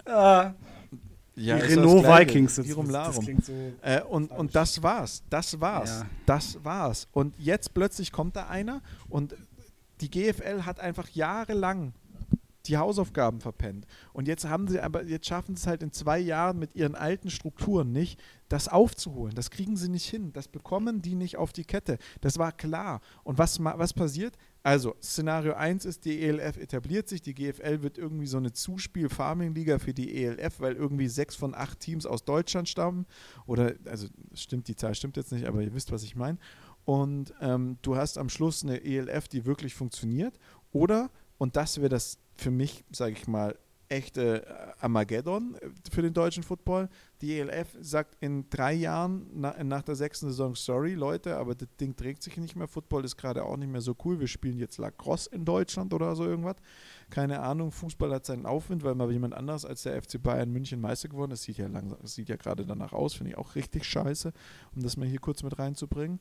äh, ja, die Renault. Vikings. Das, Lirum das, so. Äh, und, und das war's. Das war's. Ja. Das war's. Und jetzt plötzlich kommt da einer und die GFL hat einfach jahrelang die Hausaufgaben verpennt. Und jetzt haben sie aber, jetzt schaffen sie es halt in zwei Jahren mit ihren alten Strukturen nicht, das aufzuholen. Das kriegen sie nicht hin. Das bekommen die nicht auf die Kette. Das war klar. Und was, was passiert? Also, Szenario 1 ist, die ELF etabliert sich, die GFL wird irgendwie so eine Zuspiel-Farming-Liga für die ELF, weil irgendwie sechs von acht Teams aus Deutschland stammen. Oder, also stimmt, die Zahl stimmt jetzt nicht, aber ihr wisst, was ich meine. Und ähm, du hast am Schluss eine ELF, die wirklich funktioniert. Oder, und das wäre das für mich, sage ich mal, echte äh, Armageddon äh, für den deutschen Football. Die ELF sagt in drei Jahren na, nach der sechsten Saison, sorry Leute, aber das Ding trägt sich nicht mehr. Football ist gerade auch nicht mehr so cool. Wir spielen jetzt Lacrosse in Deutschland oder so irgendwas. Keine Ahnung, Fußball hat seinen Aufwind, weil mal jemand anders als der FC Bayern München Meister geworden ist. Das sieht ja sieht ja gerade danach aus, finde ich auch richtig scheiße, um das mal hier kurz mit reinzubringen.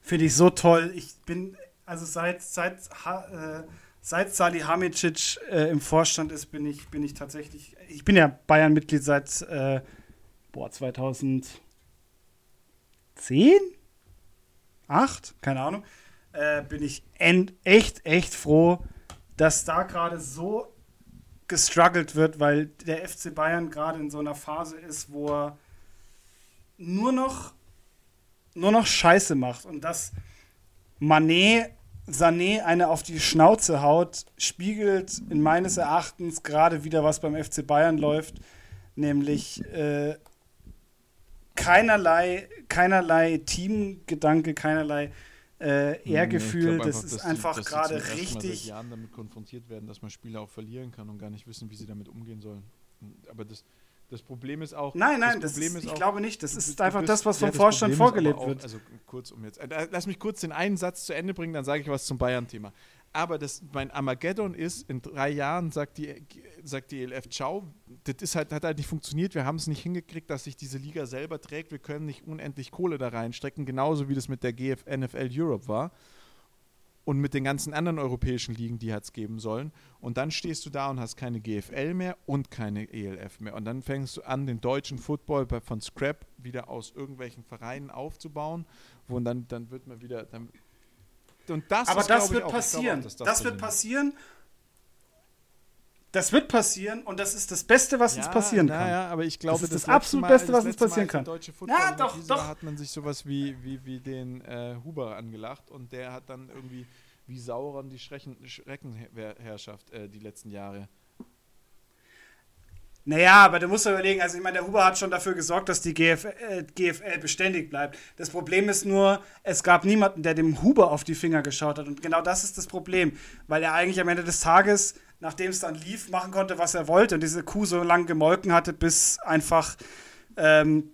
Finde ich so toll. Ich bin, also seit, seit, äh, seit Salihamidzic äh, im Vorstand ist, bin ich, bin ich tatsächlich, ich bin ja Bayern-Mitglied seit, äh, boah, 2010? Acht? Keine Ahnung. Äh, bin ich echt, echt froh, dass da gerade so gestruggelt wird, weil der FC Bayern gerade in so einer Phase ist, wo er nur noch nur noch Scheiße macht und dass Manet Sané eine auf die Schnauze haut, spiegelt in meines Erachtens gerade wieder, was beim FC Bayern läuft. nämlich äh, keinerlei, keinerlei Teamgedanke, keinerlei äh, Ehrgefühl. Nee, das ist einfach gerade richtig. Seit Jahren damit konfrontiert werden, dass man Spiele auch verlieren kann und gar nicht wissen, wie sie damit umgehen sollen. Aber das, das Problem ist auch. Nein, nein, das, das ist, ich auch, glaube nicht. Das ist einfach bist, das, was vom ja, Vorstand vorgelebt auch, wird. Also kurz um jetzt. Äh, lass mich kurz den einen Satz zu Ende bringen, dann sage ich was zum Bayern-Thema. Aber das, mein Armageddon ist, in drei Jahren sagt die, sagt die ELF, ciao, das ist halt, hat halt nicht funktioniert, wir haben es nicht hingekriegt, dass sich diese Liga selber trägt, wir können nicht unendlich Kohle da reinstecken, genauso wie das mit der GF NFL Europe war und mit den ganzen anderen europäischen Ligen, die hat es geben sollen. Und dann stehst du da und hast keine GFL mehr und keine ELF mehr. Und dann fängst du an, den deutschen Football von Scrap wieder aus irgendwelchen Vereinen aufzubauen, wo dann, dann wird man wieder, dann, und das Aber ist, das wird passieren. Auch, das, das wird passieren. Das wird passieren und das ist das Beste, was ja, uns passieren kann. Ja, aber ich glaube, das ist das, das absolut Beste, was uns passieren kann. Ja, doch, doch. hat man sich sowas wie, wie, wie den äh, Huber angelacht und der hat dann irgendwie wie Sauron die Schrecken, Schreckenherrschaft äh, die letzten Jahre naja, aber du musst überlegen, also ich meine, der Huber hat schon dafür gesorgt, dass die GF, äh, GFL beständig bleibt. Das Problem ist nur, es gab niemanden, der dem Huber auf die Finger geschaut hat. Und genau das ist das Problem, weil er eigentlich am Ende des Tages, nachdem es dann lief, machen konnte, was er wollte und diese Kuh so lange gemolken hatte, bis einfach ähm,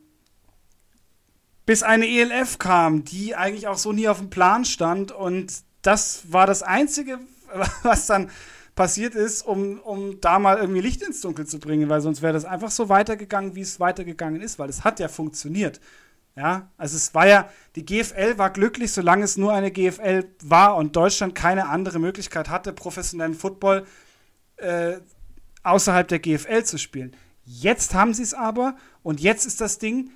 bis eine ELF kam, die eigentlich auch so nie auf dem Plan stand. Und das war das Einzige, <laughs> was dann passiert ist, um, um da mal irgendwie Licht ins Dunkel zu bringen, weil sonst wäre das einfach so weitergegangen, wie es weitergegangen ist, weil es hat ja funktioniert. Ja, also es war ja, die GFL war glücklich, solange es nur eine GFL war und Deutschland keine andere Möglichkeit hatte, professionellen Football äh, außerhalb der GFL zu spielen. Jetzt haben sie es aber und jetzt ist das Ding,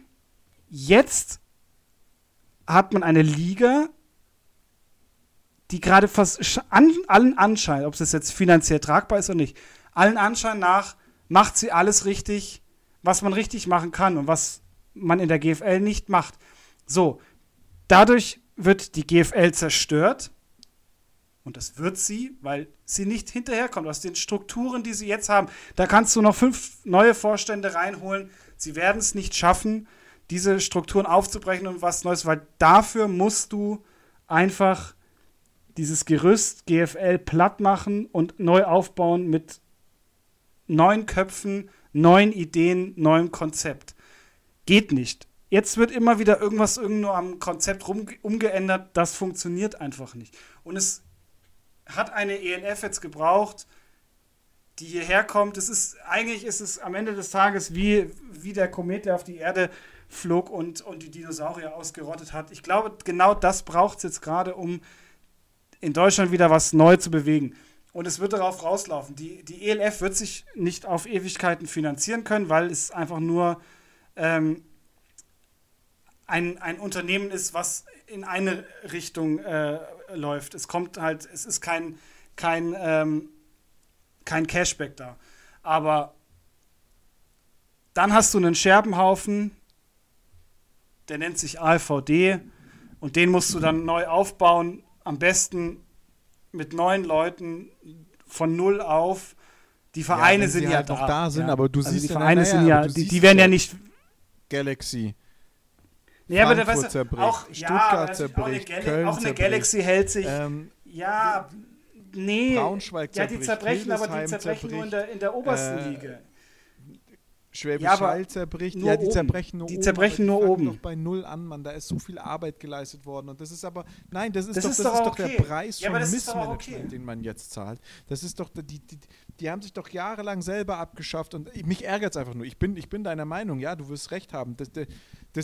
jetzt hat man eine Liga, die gerade an, allen Anschein, ob es jetzt finanziell tragbar ist oder nicht, allen Anschein nach macht sie alles richtig, was man richtig machen kann und was man in der GFL nicht macht. So, dadurch wird die GFL zerstört. Und das wird sie, weil sie nicht hinterherkommt aus den Strukturen, die sie jetzt haben. Da kannst du noch fünf neue Vorstände reinholen. Sie werden es nicht schaffen, diese Strukturen aufzubrechen und was Neues, weil dafür musst du einfach dieses Gerüst GFL platt machen und neu aufbauen mit neuen Köpfen, neuen Ideen, neuem Konzept. Geht nicht. Jetzt wird immer wieder irgendwas irgendwo am Konzept rum, umgeändert. Das funktioniert einfach nicht. Und es hat eine ELF jetzt gebraucht, die hierher kommt. Es ist, eigentlich ist es am Ende des Tages wie, wie der Komet, der auf die Erde flog und, und die Dinosaurier ausgerottet hat. Ich glaube, genau das braucht es jetzt gerade, um in Deutschland wieder was neu zu bewegen. Und es wird darauf rauslaufen. Die, die ELF wird sich nicht auf Ewigkeiten finanzieren können, weil es einfach nur ähm, ein, ein Unternehmen ist, was in eine Richtung äh, läuft. Es kommt halt, es ist kein, kein, ähm, kein Cashback da. Aber dann hast du einen Scherbenhaufen, der nennt sich AVD und den musst du dann neu aufbauen am besten mit neun Leuten von null auf. Die Vereine ja, sind ja halt da. da sind, ja. aber du also siehst die Vereine ja, sind ja, die, die werden ja nicht. Galaxy. Ja, aber der weißt zerbricht, auch, Stuttgart ja, zerbricht, auch eine, Köln auch eine Galaxy hält sich. Ähm, ja, nee. Braunschweig zerbricht, Ja, die zerbrechen, aber die zerbrechen nur in der, in der obersten äh, Liga. Schwäbisch ja, Hall zerbricht. Ja, die oben. zerbrechen nur die oben. Zerbrechen nur oben. doch bei null an, Mann. Da ist so viel Arbeit geleistet worden. Und das ist aber, nein, das ist, das doch, ist, das doch, ist doch der Preis ja, von Missmanagement, okay. den man jetzt zahlt. Das ist doch, die, die, die haben sich doch jahrelang selber abgeschafft. Und mich ärgert es einfach nur. Ich bin, ich bin deiner Meinung, ja, du wirst recht haben. Das, das,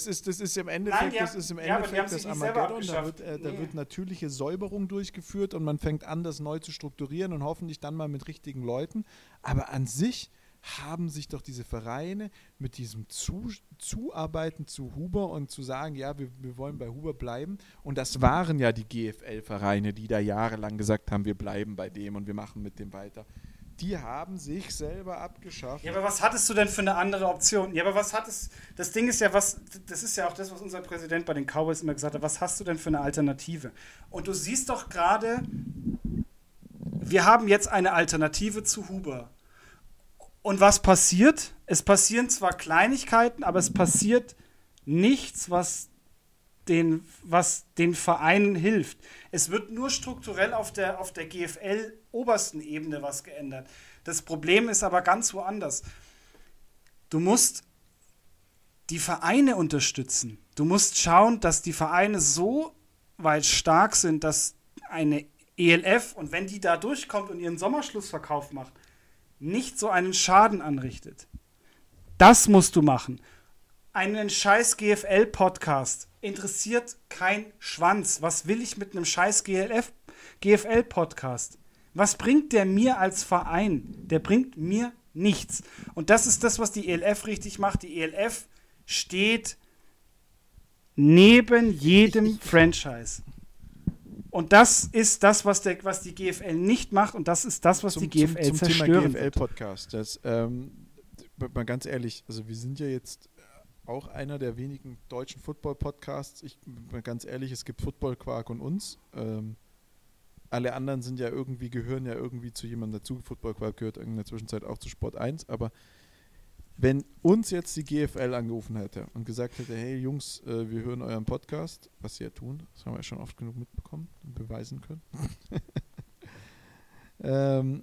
ist, das ist im Endeffekt, nein, das ist im Endeffekt das Armageddon. Da wird, äh, da wird natürliche Säuberung durchgeführt und man fängt an, das neu zu strukturieren und hoffentlich dann mal mit richtigen Leuten. Aber an sich haben sich doch diese Vereine mit diesem zu Zuarbeiten zu Huber und zu sagen, ja, wir, wir wollen bei Huber bleiben. Und das waren ja die GFL-Vereine, die da jahrelang gesagt haben, wir bleiben bei dem und wir machen mit dem weiter. Die haben sich selber abgeschafft. Ja, aber was hattest du denn für eine andere Option? Ja, aber was hattest. Das Ding ist ja, was. Das ist ja auch das, was unser Präsident bei den Cowboys immer gesagt hat. Was hast du denn für eine Alternative? Und du siehst doch gerade, wir haben jetzt eine Alternative zu Huber. Und was passiert? Es passieren zwar Kleinigkeiten, aber es passiert nichts, was den, was den Vereinen hilft. Es wird nur strukturell auf der, auf der GFL-obersten Ebene was geändert. Das Problem ist aber ganz woanders. Du musst die Vereine unterstützen. Du musst schauen, dass die Vereine so weit stark sind, dass eine ELF und wenn die da durchkommt und ihren Sommerschlussverkauf macht, nicht so einen Schaden anrichtet. Das musst du machen. Einen scheiß GFL-Podcast interessiert kein Schwanz. Was will ich mit einem scheiß GFL-Podcast? Was bringt der mir als Verein? Der bringt mir nichts. Und das ist das, was die ELF richtig macht. Die ELF steht neben jedem Franchise. Und das ist das, was, der, was die GFL nicht macht und das ist das, was zum, die GFL zum, zum zerstören Thema GFL-Podcast. Ähm, mal ganz ehrlich, also wir sind ja jetzt auch einer der wenigen deutschen Football-Podcasts. Ich bin ganz ehrlich, es gibt Football Quark und uns. Ähm, alle anderen sind ja irgendwie, gehören ja irgendwie zu jemandem dazu. Football Quark gehört in der Zwischenzeit auch zu Sport 1, aber wenn uns jetzt die GFL angerufen hätte und gesagt hätte, hey Jungs, äh, wir hören euren Podcast, was sie ja tun, das haben wir ja schon oft genug mitbekommen und beweisen können. <laughs> ähm,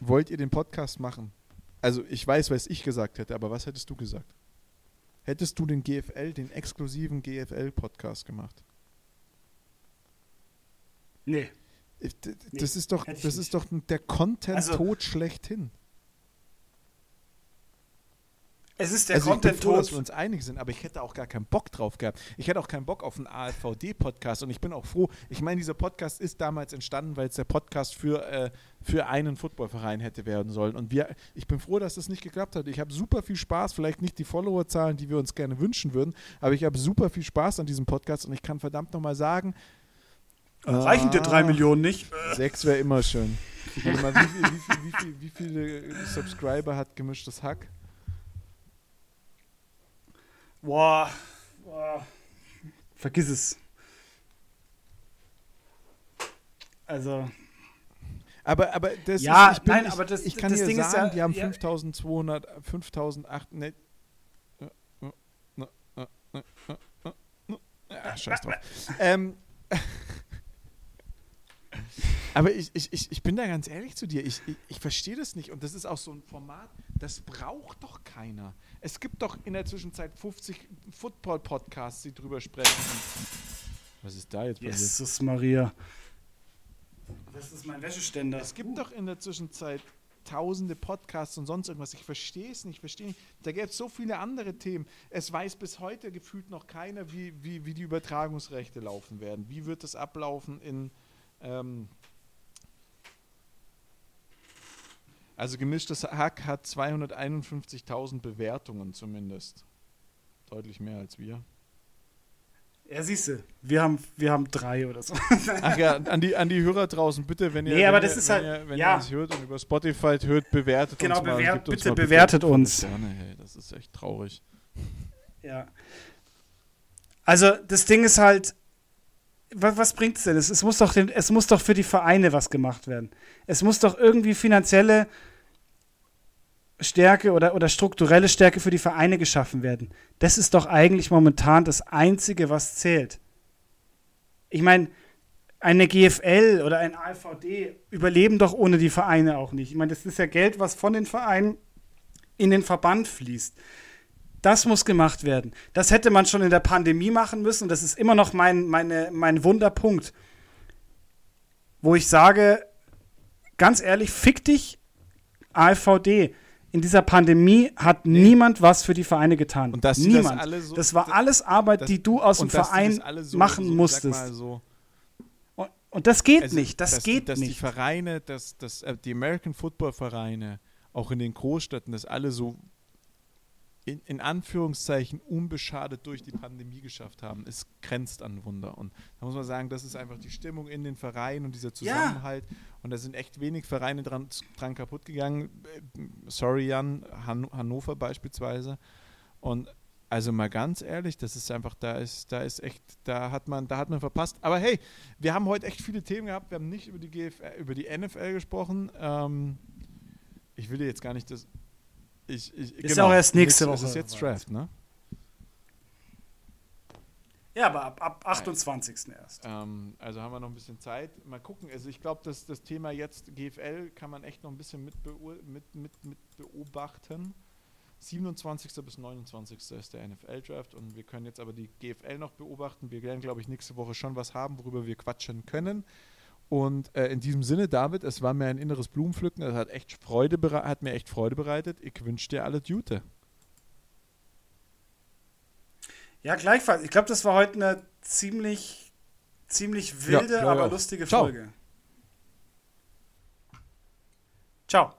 wollt ihr den Podcast machen? Also ich weiß, was ich gesagt hätte, aber was hättest du gesagt? Hättest du den GFL, den exklusiven GFL-Podcast gemacht? Nee. Das nee, ist doch, das ist doch der Content-Tod also, schlechthin. Es ist der also Content froh, dass wir uns einig sind, aber ich hätte auch gar keinen Bock drauf gehabt. Ich hätte auch keinen Bock auf einen AfVD-Podcast und ich bin auch froh. Ich meine, dieser Podcast ist damals entstanden, weil es der Podcast für, äh, für einen Footballverein hätte werden sollen. Und wir, ich bin froh, dass das nicht geklappt hat. Ich habe super viel Spaß, vielleicht nicht die Followerzahlen, die wir uns gerne wünschen würden, aber ich habe super viel Spaß an diesem Podcast und ich kann verdammt nochmal sagen, Reichen dir drei ah, Millionen nicht? Sechs wäre immer schön. Wie, wie, wie, wie, viele Subscriber hat gemischtes Hack? Boah, boah. Vergiss es. Also. Aber, aber das ja, ist, ich bin, nein, ich, aber das, ich kann das dir Ding sagen, ist ja, die haben ja. 5200, 5008, ne, ja, scheiß drauf. ähm, aber ich, ich, ich, ich bin da ganz ehrlich zu dir. Ich, ich, ich verstehe das nicht. Und das ist auch so ein Format, das braucht doch keiner. Es gibt doch in der Zwischenzeit 50 Football-Podcasts, die drüber sprechen. Was ist da jetzt passiert? Jesus Maria. Das ist mein Wäscheständer. Es gibt uh. doch in der Zwischenzeit tausende Podcasts und sonst irgendwas. Ich verstehe es nicht, ich verstehe nicht. Da gäbe es so viele andere Themen. Es weiß bis heute gefühlt noch keiner, wie, wie, wie die Übertragungsrechte laufen werden. Wie wird das ablaufen in. Ähm also gemischtes Hack hat 251.000 Bewertungen zumindest. Deutlich mehr als wir. Ja, siehst du, wir haben, wir haben drei oder so. <laughs> Ach ja, an die, an die Hörer draußen, bitte, wenn ihr, nee, aber wenn das ihr, ist wenn halt, ihr, wenn ja. ihr es hört und über Spotify hört, bewertet genau, uns mal. Bewer bitte uns mal bewertet uns. Sterne, hey, das ist echt traurig. Ja. Also, das Ding ist halt, was, was bringt es denn? Es, muss doch den, es muss doch für die Vereine was gemacht werden. Es muss doch irgendwie finanzielle Stärke oder, oder strukturelle Stärke für die Vereine geschaffen werden. Das ist doch eigentlich momentan das Einzige, was zählt. Ich meine, eine GFL oder ein AVD überleben doch ohne die Vereine auch nicht. Ich meine, das ist ja Geld, was von den Vereinen in den Verband fließt. Das muss gemacht werden. Das hätte man schon in der Pandemie machen müssen. Das ist immer noch mein, meine, mein Wunderpunkt. Wo ich sage, ganz ehrlich, fick dich, AVD in dieser Pandemie hat nee. niemand was für die Vereine getan. Und dass niemand. Das, so, das, war alles Arbeit, das, die du aus dem Verein so, machen so, musstest. Und, und, das geht also, nicht. Das dass, geht dass nicht. Die Vereine, dass, dass äh, die American Football Vereine auch in den Großstädten das alle so in, in, Anführungszeichen unbeschadet durch die Pandemie geschafft haben, es grenzt an Wunder. Und da muss man sagen, das ist einfach die Stimmung in den Vereinen und dieser Zusammenhalt. Ja. Und da sind echt wenig Vereine dran, dran kaputt gegangen. Sorry, Jan, Han Hannover beispielsweise. Und also mal ganz ehrlich, das ist einfach, da ist, da ist echt, da hat man, da hat man verpasst. Aber hey, wir haben heute echt viele Themen gehabt. Wir haben nicht über die GFL, über die NFL gesprochen. Ähm, ich will dir jetzt gar nicht das Ich, ich, ist genau, auch erst nächste Woche. Es ist jetzt Draft, ne? Ja, aber ab, ab 28. erst. Ähm, also haben wir noch ein bisschen Zeit. Mal gucken. Also ich glaube, dass das Thema jetzt GFL kann man echt noch ein bisschen mit, mit, mit, mit beobachten. 27. bis 29. ist der NFL-Draft und wir können jetzt aber die GFL noch beobachten. Wir werden, glaube ich, nächste Woche schon was haben, worüber wir quatschen können. Und äh, in diesem Sinne, David, es war mir ein inneres Blumenpflücken. Es hat, echt Freude hat mir echt Freude bereitet. Ich wünsche dir alle Jute. Ja, gleichfalls. Ich glaube, das war heute eine ziemlich, ziemlich wilde, ja, aber lustige Ciao. Folge. Ciao.